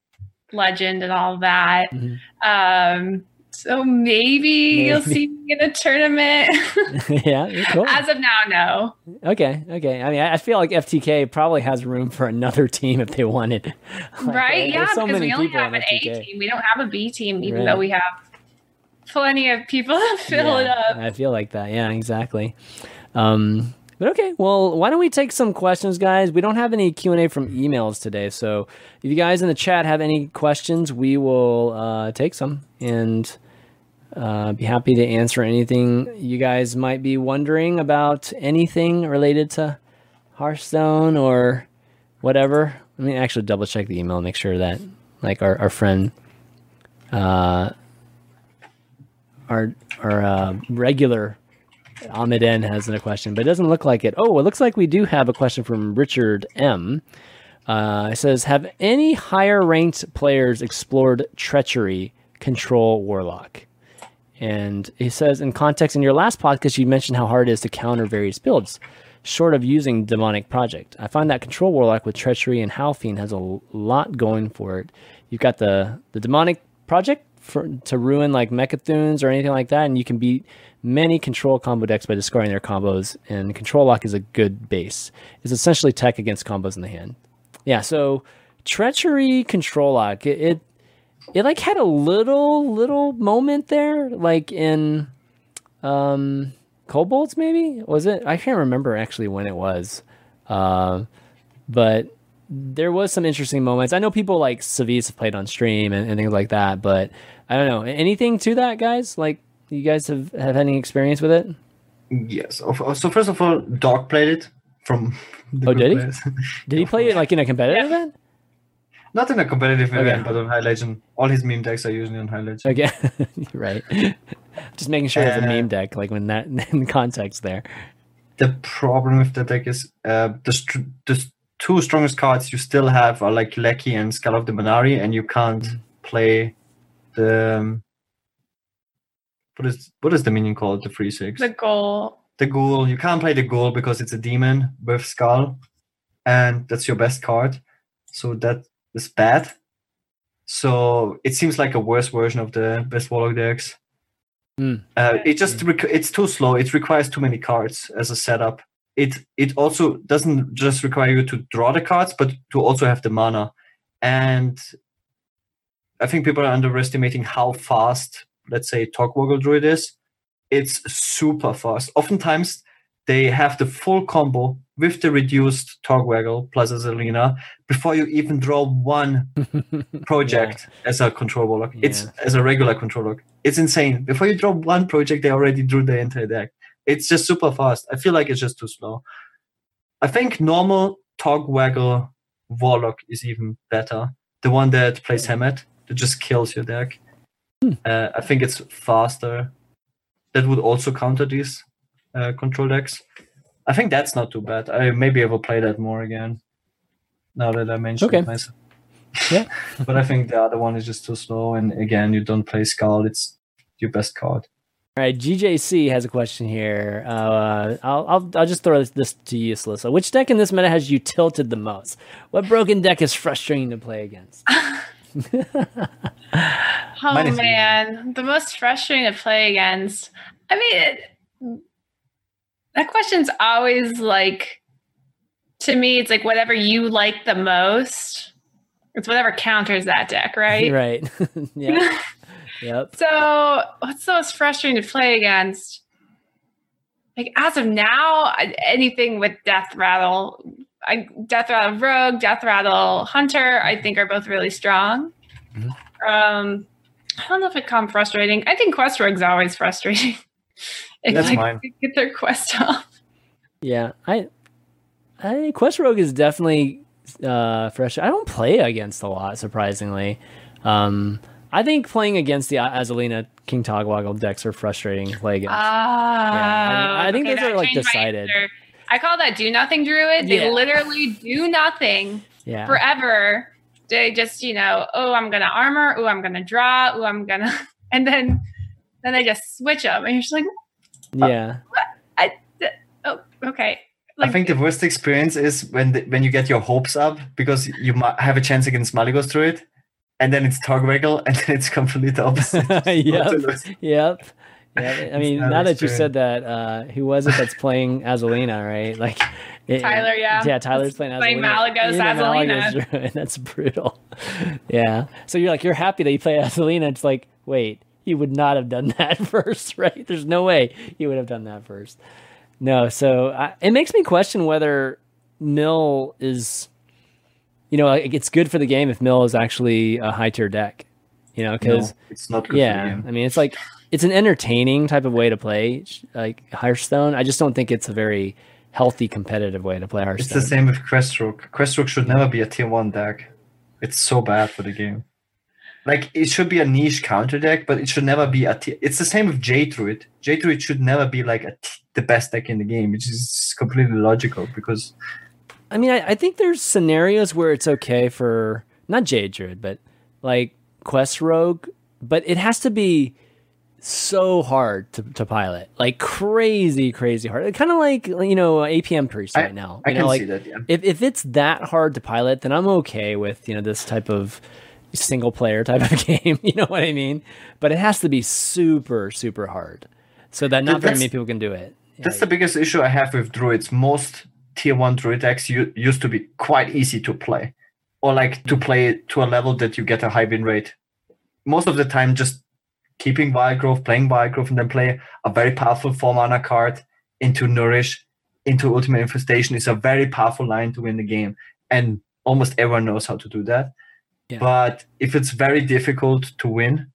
legend and all that. Mhm. Um, so maybe, you'll see me in a tournament. [LAUGHS] yeah, cool. As of now, no. Okay, okay. I mean, I feel like F2K probably has room for another team if they wanted. [LAUGHS] Like, right? Yeah, so because we only have an A team. We don't have a B team, even Right. though we have plenty of people [LAUGHS] to fill it up. I feel like that. Yeah, exactly. Um, but okay, well, why don't we take some questions, guys? We don't have any Q and A from emails today, so if you guys in the chat have any questions, we will uh, take some and uh, be happy to answer anything you guys might be wondering about anything related to Hearthstone or whatever. Let me actually double check the email, make sure that like our, our friend uh, our our uh, regular Ahmed N has a question, but it doesn't look like it. Oh, it looks like we do have a question from Richard M. Uh, it says, "Have any higher ranked players explored treachery, control, warlock?" And he says, in context, in your last podcast, you mentioned how hard it is to counter various builds, short of using demonic project. I find that control warlock with treachery and Howlfiend has a lot going for it. You've got the the demonic project for to ruin like Mecha'thuns or anything like that, and you can beat many control combo decks by discarding their combos. And control lock is a good base. It's essentially tech against combos in the hand. Yeah, so treachery control lock it, it it like had a little little moment there, like in um Kobolds maybe was it? I can't remember actually when it was, uh, but there was some interesting moments. I know people like Savjz have played on stream and, and things like that, but I don't know anything to that, guys. Like you guys have have any experience with it? Yes. So first of all, Dog played it from. [LAUGHS] the Oh, did he? players. Did he play it like in a competitive Yeah. event? Not in a competitive Okay. event, but on High Legend. All his meme decks are usually on High Legend. Okay, [LAUGHS] right. [LAUGHS] Just making sure it's a Uh, meme deck, like when that in context there. The problem with the deck is uh, the, str- the s- two strongest cards you still have are like Lecky and Skull of the Man'ari, and you can't Mm. play the. Um, what is what is the minion called? The free six. The goal. the ghoul. You can't play the ghoul because it's a demon with skull, and that's your best card. So that is bad. So it seems like a worse version of the best warlock decks. Hmm. Uh, it just requ- it's too slow. It requires too many cards as a setup. It it also doesn't just require you to draw the cards, but to also have the mana. And I think people are underestimating how fast, let's say, Togwaggle Druid is it's super fast. Oftentimes, they have the full combo with the reduced Togwaggle plus Azalina before you even draw one [LAUGHS] project as a control warlock. It's as a regular control warlock. It's insane. Before you draw one project, they already drew the entire deck. It's just super fast. I feel like it's just too slow. I think normal Togwaggle Warlock is even better. The one that plays Hemet, that just kills your deck. Hmm. Uh, I think it's faster. That would also counter these uh, control decks. I think that's not too bad. I maybe I will play that more again. Now that I mentioned Okay. it myself. Yeah. [LAUGHS] but I think the other one is just too slow. And again, you don't play Skull. It's your best card. All right, GJC has a question here. Uh, I'll, I'll I'll just throw this, this to you, Salissa. Which deck in this meta has you tilted the most? What broken deck is frustrating to play against? [LAUGHS] Oh Mine is- man, the most frustrating to play against. I mean, it, that question's always like, to me, it's like whatever you like the most. It's whatever counters that deck, right? [LAUGHS] right. [LAUGHS] yeah. Yep. So, what's the most frustrating to play against? Like as of now, anything with Death Rattle, I, Death Rattle Rogue, Death Rattle Hunter, I think are both really strong. Mhm. Um, I don't know if it come frustrating. I think Quest Rogue's is always frustrating. [LAUGHS] if That's mine. get their quest [LAUGHS] off. Yeah. I I Quest Rogue is definitely uh fresh. I don't play against a lot, surprisingly. Um I think playing against the Azalina King Togwaggle decks are frustrating to play against. Ah, I think those are like, decided. I call that do nothing druid. They Yeah. literally do nothing. yeah. Forever. They just, you know, oh, I'm gonna armor. Oh, I'm gonna draw. Oh, I'm gonna, [LAUGHS] and then then they just switch them, and you're just like, Yeah. I, th- oh, okay. I think the worst experience is when the, when you get your hopes up because you might have a chance against Malygos Druid, and then it's Togwaggle, and then it's completely the opposite. [LAUGHS] [LAUGHS] yep. Yep. Yeah, I mean, not now that you said that, uh, who was it that's playing [LAUGHS] Azalina, right? Like it- Tyler, yeah. yeah, Tyler's playing Azalina. Playing Malygos Yeah, Azalina. Malygos Druid. That's brutal. Yeah, so you're like you're happy that you play Azalina. It's like, wait, he would not have done that first, right? There's no way he would have done that first. No, so I, it makes me question whether Mill is, you know, like, it's good for the game if Mill is actually a high tier deck, you know, because No, it's not good for yeah, the game. I mean, it's like it's an entertaining type of way to play like Hearthstone. I just don't think it's a very healthy competitive way to play Hearthstone. It's the same with Quest Rogue. Questrook should never be a tier one deck. It's so bad for the game. Like it should be a niche counter deck, but it should never be a tier. It's the same with Jade Druid. Jade Druid should never be like a t- the best deck in the game, which is completely logical because I mean, I, I think there's scenarios where it's okay for not Jade Druid, but like Quest Rogue, but it has to be so hard to, to pilot, like crazy, crazy hard. Kind of like you know APM Priest I- right now. I you can like see that. Yeah. if if it's that hard to pilot, then I'm okay with you know this type of single player type of [LAUGHS] game. You know what I mean? But it has to be super super hard, so that not very many people can do it. That's the biggest issue I have with druids. Most tier one druid decks used to be quite easy to play, or like to play to a level that you get a high win rate. Most of the time, just keeping wild growth, playing wild growth, and then play a very powerful four mana card into nourish, into ultimate infestation is a very powerful line to win the game, and almost everyone knows how to do that. Yeah. But if it's very difficult to win,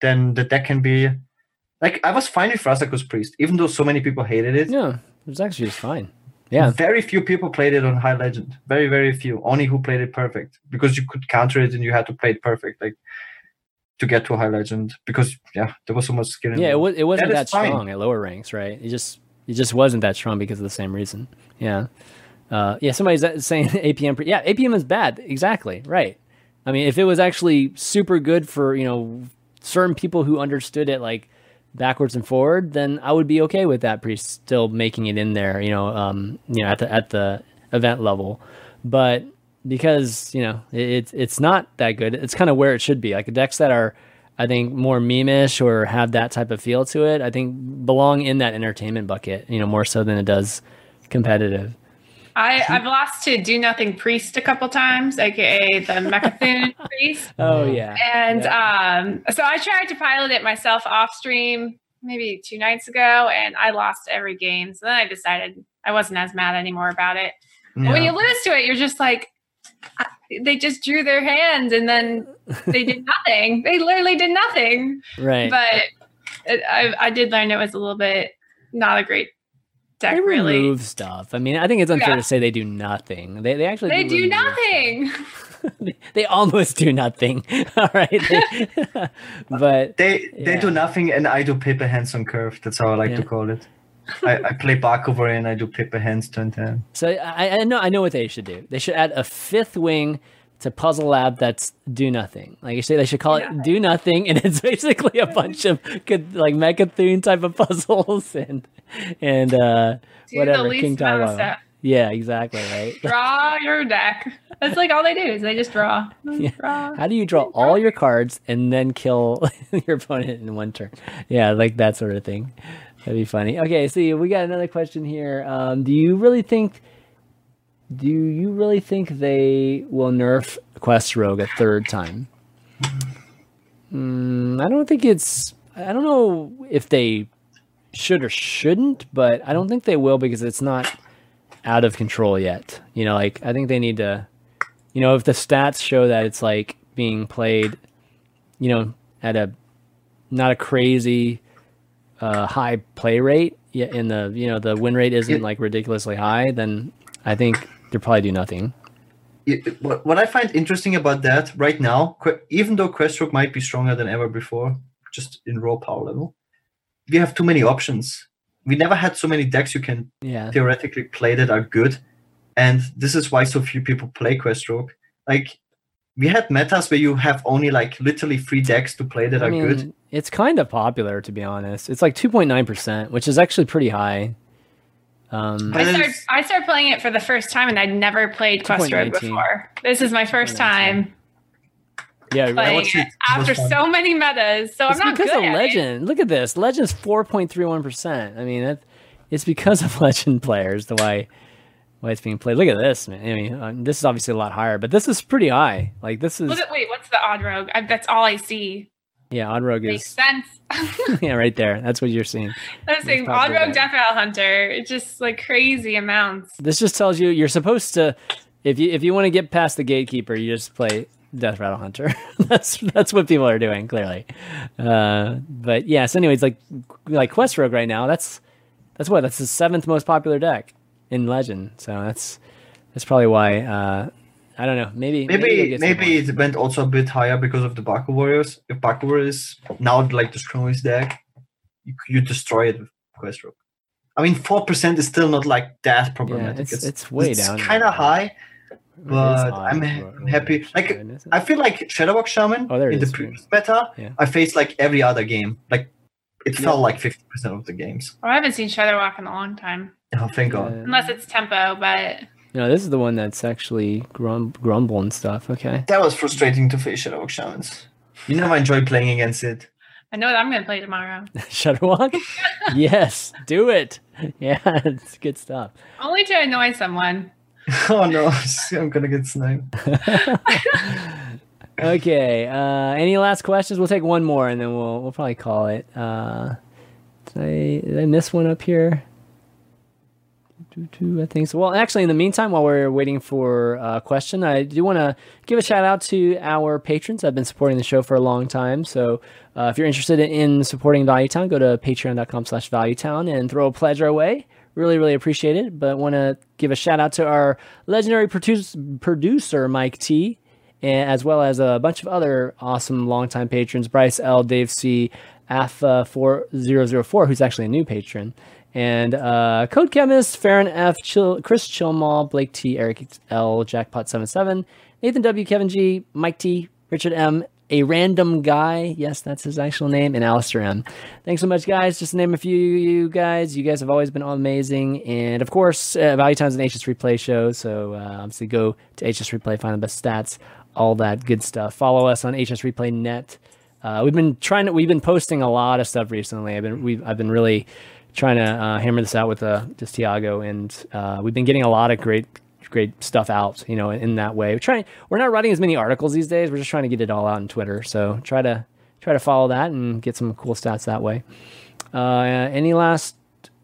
then the deck can be like I was fine with Razakus Priest, even though so many people hated it. Yeah, it was actually just fine. Yeah, Very few people played it on High Legend. Very, very few. Only who played it perfect. Because you could counter it and you had to play it perfect, like to get to High Legend. Because yeah, there was so much skill. yeah, it, was, it wasn't That that, is fine. strong at lower ranks, right? It just it just wasn't that strong because of the same reason. Yeah, uh, yeah. Somebody's [LAUGHS] saying APM. pre- Yeah, APM is bad. Exactly right. I mean, if it was actually super good for you know certain people who understood it like backwards and forward, then I would be okay with that priest still making it in there. You know, um, you know at the at the event level, but because you know it, it's it's not that good. It's kind of where it should be. Like decks that are, I think, more memeish or have that type of feel to it. I think belong in that entertainment bucket. You know, more so than it does competitive. I, I've lost to Do Nothing Priest a couple times, aka the Mecha'thun [LAUGHS] Priest. Oh yeah, And um, so I tried to pilot it myself off stream maybe two nights ago, and I lost every game. So then I decided I wasn't as mad anymore about it. But when you lose to it, you're just like, I- they just drew their hand and then [LAUGHS] they did nothing. They literally did nothing. right. But it, I, I did learn it was a little bit not a great deck, they really. remove stuff. I mean, I think it's unfair Yeah. to say they do nothing. They they actually They do remove nothing. stuff. [LAUGHS] they almost do nothing. [LAUGHS] All right, They- [LAUGHS] but They they Yeah. do nothing and I do paper hands on curve. That's how I like Yeah. to call it. I, I play Bakover and I do paper hands turn 10. So I, I know I know what they should do. They should add a fifth wing to Puzzle Lab that's do nothing. Like you say, they should call it do nothing, and it's [LAUGHS] basically a bunch of good like Mecha'thun type of [LAUGHS] puzzles and and uh, Do whatever King Taiwan. Yeah, exactly right. [LAUGHS] Draw your deck. That's like all they do is they just draw. Yeah. Draw. How do you draw all your cards and then kill your opponent in one turn? Yeah, like that sort of thing. That'd be funny. Okay, see, we got another question here. Um, do you really think? Do you really think they will nerf Quest Rogue a third time? Mm, I don't think it's. I don't know if they should or shouldn't, but I don't think they will because it's not out of control yet. You know, like I think they need to you know, if the stats show that it's like being played, you know, at a not a crazy uh, high play rate, yeah, and the you know the win rate isn't like ridiculously high, then I think they'll probably do nothing. It- what, what I find interesting about that right now, even though Quest Rogue might be stronger than ever before, just in raw power level, we have too many options. We never had so many decks you can Yeah, theoretically play that are good, and this is why so few people play Quest Rogue. Like we had metas where you have only like literally three decks to play that I are mean, good. it's kind of popular to be honest. It's like 2.9%, which is actually pretty high. Um, I That started, I started playing it for the first time and I'd never played Quest Rogue before. This is my first time yeah, playing watched it it. It after so many metas. So it's I'm not because good of at it. Legend. Look at this. Legend's 4.31%. I mean, it, it's because of [LAUGHS] Legend players the why why it's being played. Look at this, man. I mean, um, this is obviously a lot higher, but this is pretty high. Like this is Look at, wait, what's the odd rogue? I, that's all I see. Yeah, Odd Rogue Makes is sense. [LAUGHS] [LAUGHS] yeah, right there. That's what you're seeing. Was saying probably odd rogue. Death Rattle Hunter. It's just like crazy amounts. This just tells you you're supposed to if you if you want to get past the gatekeeper, you just play Death Rattle Hunter. [LAUGHS] that's that's what people are doing clearly. Uh, but yes, anyways, like like Quest Rogue right now, that's that's what that's the seventh most popular deck in Legend. So that's that's probably why. Uh, I don't know. Maybe Maybe they get some maybe it went also a bit higher because of the Baku Warriors. If Baku Warriors now like the strongest deck, you, you destroy it with Quest Rogue. I mean, four percent is still not like that yeah, problematic. it's, it's way it's down. It's kind of high. But high. I'm Ro- ha- happy. Like, Shrine, is it? I feel like Shudderwock Shaman Oh, there it in the is. previous meta, Yeah. I faced like every other game. Like it Yeah. felt like fifty percent of the games. Oh, I haven't seen Shudderwock in a long time. Oh, thank God. Unless it's tempo, but no, this is the one that's actually grum- grumble and stuff. Okay. That was frustrating to face Shudderwock Shamans. You never enjoy playing against it. I know that I'm going to play tomorrow. [LAUGHS] Shudderwock? [LAUGHS] yes, do it. [LAUGHS] Yeah, it's good stuff. Only to annoy someone. oh no, I'm gonna get sniped. okay. Uh, any last questions? We'll take one more and then we'll we'll probably call it. Uh, did I, did I miss one up here? I think so. Well, actually, in the meantime, while we're waiting for a question, I do want to give a shout out to our patrons. I've been supporting the show for a long time. So uh, if you're interested in supporting Valuetown, go to patreon.com slash valuetown and throw a pledge our way. Really, really appreciate it. But want to give a shout out to our legendary produce, producer, Mike T, and as well as a bunch of other awesome longtime patrons Bryce L, Dave C, AFA4004, who's actually a new patron, and uh, Code Chemist, Farron F, Chill, Chris Chilmall, Blake T, Eric L, Jackpot77, Nathan W, Kevin G, Mike T, Richard M, a random guy. Yes, that's his actual name, and Alistair M. Thanks so much, guys. Just to name a few, you guys. You guys have always been amazing, and of course, uh, Value Town's an HS Replay show, so uh, obviously go to HS Replay, find the best stats, all that good stuff. Follow us on HS Replay Net. Uh, we've been trying to. We've been posting a lot of stuff recently. I've been. We've. I've been really trying to uh, hammer this out with uh, just Tiago, and uh, we've been getting a lot of great, great stuff out. You know, in that way. We're trying. We're not writing as many articles these days. We're just trying to get it all out on Twitter. So try to try to follow that and get some cool stats that way. Uh, any last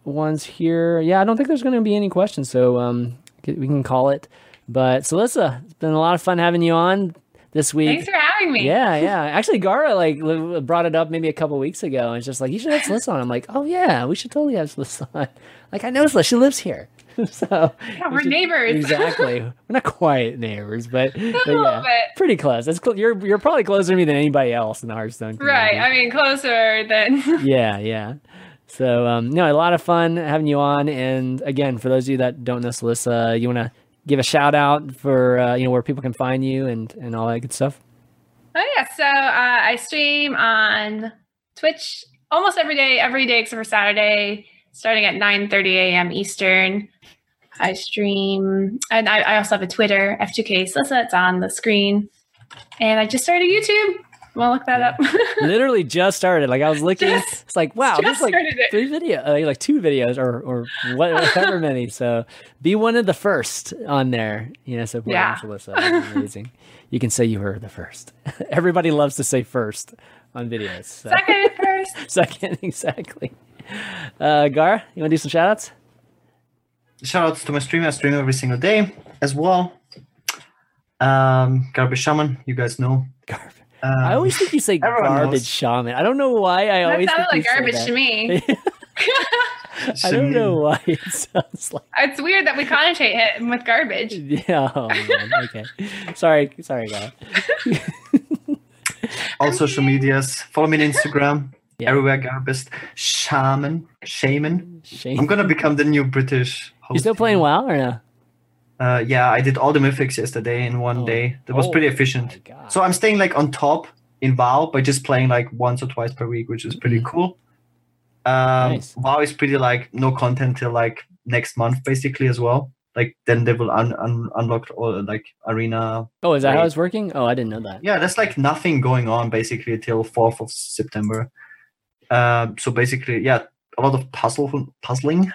ones here? Yeah, I don't think there's going to be any questions. So um, we can call it. But Celissa, it's been a lot of fun having you on this week. Thanks for having me. Yeah, [LAUGHS] yeah. Actually, Gaara like brought it up maybe a couple weeks ago, and it's just like you should have Celissa on. I'm like, oh yeah, we should totally have Celissa [LAUGHS] on. Like I know Celissa, she lives here, [LAUGHS] so Yeah, we we're should- neighbors. Exactly, we're not quite neighbors, but, but little yeah, bit. pretty close. That's cl- you're you're probably closer to me than anybody else in the Hearthstone. Community. Right. I mean, closer than. yeah, yeah. So um, no, a lot of fun having you on. And again, for those of you that don't know Celissa, you want to give a shout out for uh, you know where people can find you and and all that good stuff. Oh yeah, so uh, I stream on Twitch almost every day, every day except for Saturday, starting at 9:30 a.m. Eastern. I stream, and I, I also have a Twitter, F2K Slissa. It's on the screen, and I just started YouTube. Well, look that up. [LAUGHS] Literally just started. Like I was looking, Just- it's like wow, there's just like three video, uh, like two videos or or whatever [LAUGHS] many. So be one of the first on there. You know, so Yeah. Celissa. That's [LAUGHS] amazing. You can say you were the first. Everybody loves to say first on videos. So. Second first. Second, exactly. Uh, Gar, you want to do some shout outs? Shout outs to my stream. I stream every single day as well. Um, Garbage Shaman, you guys know. Gar- Um, I always think you say garbage knows. shaman. I don't know why. I That always sounded think like you garbage say to me. [LAUGHS] I don't know why it sounds like. [LAUGHS] It's weird that we connotate him with garbage. Yeah. Oh, man. Okay. Sorry. Sorry, guy. [LAUGHS] all social medias. Follow me on Instagram. Yeah. Everywhere Garbist. Shaman. Shaman. Shame. I'm gonna become the new British host. You still playing WoW or no? Uh, yeah, I did all the mythics yesterday in one Oh. day. That was Oh pretty efficient. So I'm staying like on top in WoW by just playing like once or twice per week, which is pretty cool. Um, Nice. WoW is pretty like no content till like next month basically as well. Like then they will un- un- unlock all like arena. oh, is that how it's working? Oh, I didn't know that. Yeah, there's like nothing going on basically till fourth of September. Um, so basically, yeah, a lot of puzzle puzzling.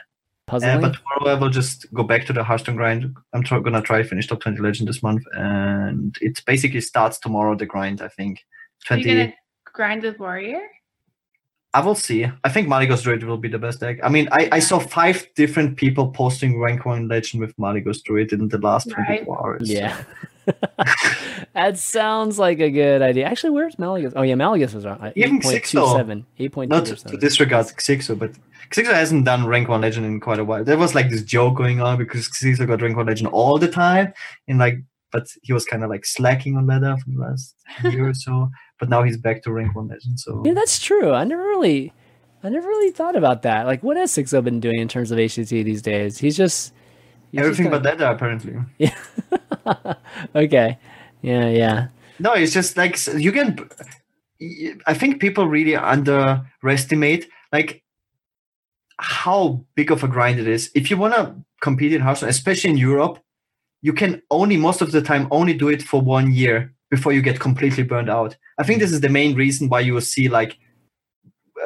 Uh, but tomorrow I will just go back to the Hearthstone grind. I'm tr- gonna try to finish top 20 legend this month, and it basically starts tomorrow. The grind, I think. Are you gonna grind with warrior? I will see. I think Malygos Druid will be the best deck. I mean, I, I saw five different people posting rank one legend with Malygos Druid in the last Right. 24 hours. yeah. [LAUGHS] [LAUGHS] that sounds like a good idea. Actually, where's Malygos? Oh yeah, Malygos was on Even 8.27. Not to disregard Xixo, but Xixo hasn't done rank one legend in quite a while. There was like this joke going on because Xixo got rank one legend all the time, and like, but he was kind of like slacking on that after the last year or so. But now he's back to rank one legend. So Yeah, that's true. I never really, I never really thought about that. Like, what has Xixo been doing in terms of HCT these days? He's just he's just everything but kinda- ladder apparently. Yeah. [LAUGHS] okay. Yeah, yeah. No, it's just like you can. I think people really underestimate like how big of a grind it is. If you want to compete in Hearthstone, especially in Europe, you can only most of the time only do it for one year before you get completely burned out. I think this is the main reason why you will see like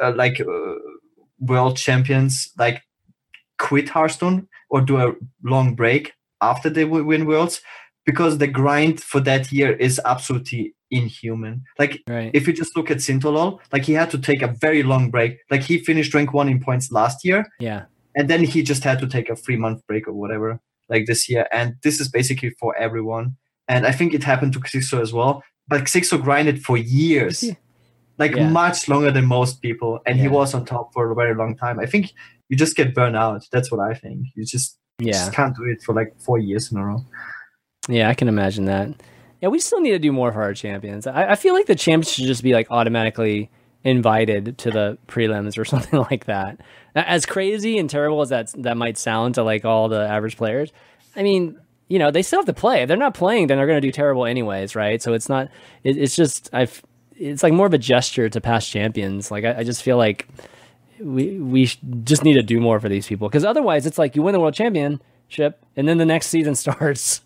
uh, like uh, world champions like quit Hearthstone or do a long break after they win worlds because the grind for that year is absolutely inhuman. Like Right. if you just look at Sintolol, like he had to take a very long break. Like he finished rank one in points last year, yeah. and then he just had to take a three month break or whatever, like this year. And this is basically for everyone. And I think it happened to Xixo as well. But Xixo grinded for years, he- like Yeah. much longer than most people, and he was on top for a very long time. I think you just get burned out. That's what I think. You just, you Yeah. just can't do it for like four years in a row. Yeah, I can imagine that. Yeah, we still need to do more for our champions. I, I feel like the champs should just be like automatically invited to the prelims or [LAUGHS] something like that. As crazy and terrible as that that might sound to like all the average players, I mean, you know, they still have to play. If they're not playing, then they're going to do terrible anyways, right? So it's not. It, it's just I've. It's like more of a gesture to past champions. Like I, I just feel like we we just need to do more for these people because otherwise it's like you win the world championship and then the next season [LAUGHS] starts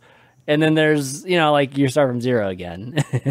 and then there's you know like you start from zero again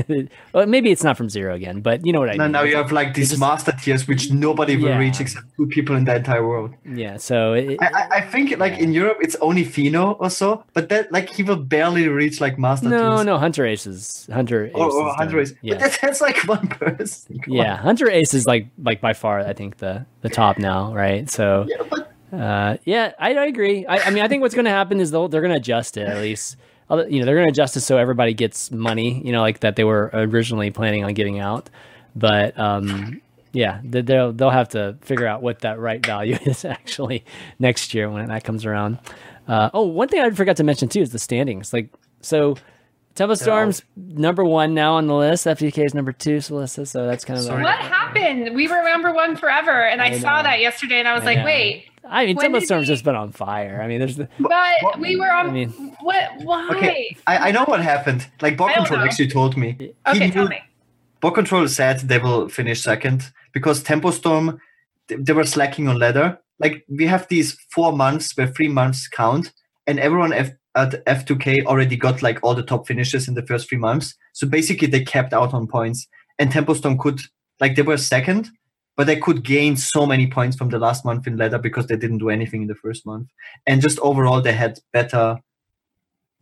[LAUGHS] well maybe it's not from zero again but you know what i Now, mean now you have like these just- master tiers which nobody will Yeah. reach except two people in the entire world. yeah so it, I, I, think like Yeah. in Europe it's only Fino or so, but that like he will barely reach like master no tiers. no hunter aces Hunterace Or, or Hunter. Ace. yeah But that, that's like one person. Come on. yeah Hunterace is like like by far i think the the top now right so Yeah, but Uh, yeah, I, I agree. I, I mean, I think what's going to happen is they'll, they're going to adjust it at least. Other- You know, they're going to adjust it so everybody gets money. You know, like that they were originally planning on giving out. But um, yeah, they- they'll they'll have to figure out what that right value [LAUGHS] is actually next year when that comes around. Uh, oh, one thing I forgot to mention too is the standings. Like, so Tempo Storm's number one now on the list. F2K is number two, Solissa. So that's kind of. What happened? We were number one forever, and I, I saw that yesterday, and I was I like, know. wait, I mean, When Tempo did Storm's he- just been on fire. I mean, there's the but What- we were on. I mean- what? Why? okay, I, I know what happened. Like BoarControl know. actually told me. He Okay, tell knew- me. BoarControl said they will finish second because Tempo Storm they, they were slacking on ladder. Like we have these four months where three months count, and everyone F, at F2K already got like all the top finishes in the first three months. So basically, they kept out on points, and Tempo Storm could like they were second, but they could gain so many points from the last month in ladder because they didn't do anything in the first month, and just overall they had better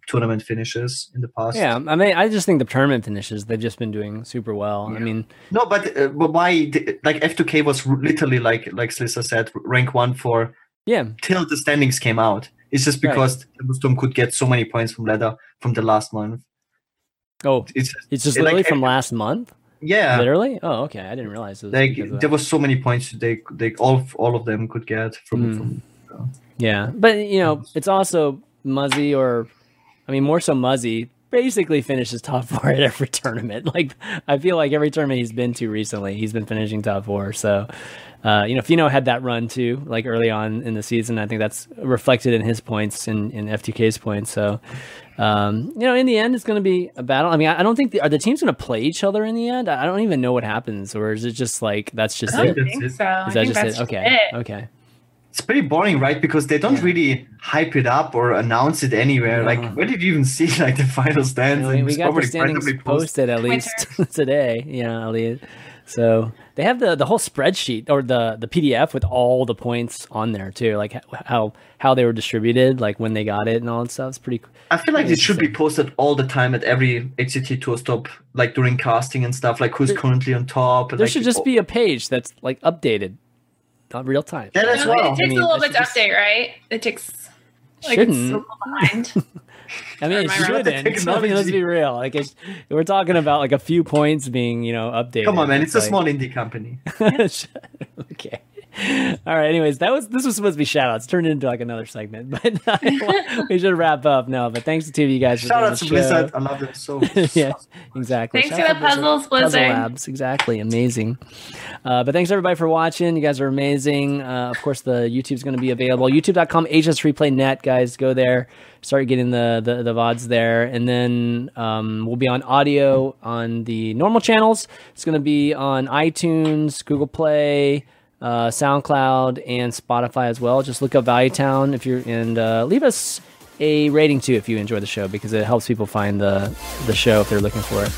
tournament finishes in the past. Yeah, I mean, I just think the tournament finishes they've just been doing super well. I mean, No, but, uh, but why? Like F2K was literally like like Slissa said, rank one for yeah, till the standings came out. It's just Right. because Storm could get so many points from ladder from the last month. oh, It's it's just It, like, literally from last month. Yeah, Literally? Oh, okay. I didn't realize it was like there was so many points they they all of- all of them could get from Hmm. from. Yeah, but you know, it's also Muzzy or, I mean, more so Muzzy. Basically finishes top [LAUGHS] four at every tournament. Like I feel like every tournament he's been to recently, he's been finishing top four. So, uh, you know, Fino had that run too, like early on in the season. I think that's reflected in his points and in, in F2K's points. So, um, you know, in the end, it's going to be a battle. I mean, I, I don't think the, are the teams going to play each other in the end. I don't even know what happens, or is it just like that's just it? don't That's think it. so. I that just it? Okay, it. okay. It's pretty boring, right? Because they don't Yeah. really hype it up or announce it anywhere. No. Like, where did you even [LAUGHS] see like the final stands? I mean, we got the probably standings posted. posted at least [LAUGHS] today. Yeah, Elliot. So they have the the whole spreadsheet or the the PDF with all the points on there too, like how how they were distributed, like when they got it and all that stuff. It's pretty. I feel like Yeah, it should be posted all the time at every HCT tour stop, like during casting and stuff. Like who's There- currently on top. There like, should just oh, be a page that's like updated, not real time. That as well. It takes mean, a little bit to should just- update, right? It takes like Shouldn't. it's a behind. [LAUGHS] I mean, it Am I right? The shouldn't. I mean, let's be real. Like, it's, we're talking about like a few points being, you know, updated. Come on, man! It's a like- small indie company. [LAUGHS] okay. [LAUGHS] All right. Anyways, that was this was supposed to be shout outs. Turned into like another segment, [LAUGHS] but [LAUGHS] uh, we should wrap up now. But thanks to two of you guys Shout out to Blizzard. I love them so much. yeah, exactly. Thanks Shout for out the to puzzles, Puzzle Labs, exactly. Amazing. Uh, but thanks everybody for watching. You guys are amazing. Uh, of course, the YouTube's going to be available. YouTube.com HS Replay Net, guys. Go there. Start getting the, the, the VODs there. And then um, we'll be on audio on the normal channels. It's going to be on iTunes, Google Play, uh, SoundCloud, and Spotify as well. Just look up Value Town if you're and uh, leave us a rating too if you enjoy the show because it helps people find the the show if they're looking for it.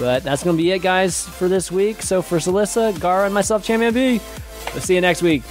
But that's gonna be it, guys, for this week. So for Celissa, Gaara, and myself, Champion B, we'll see you next week.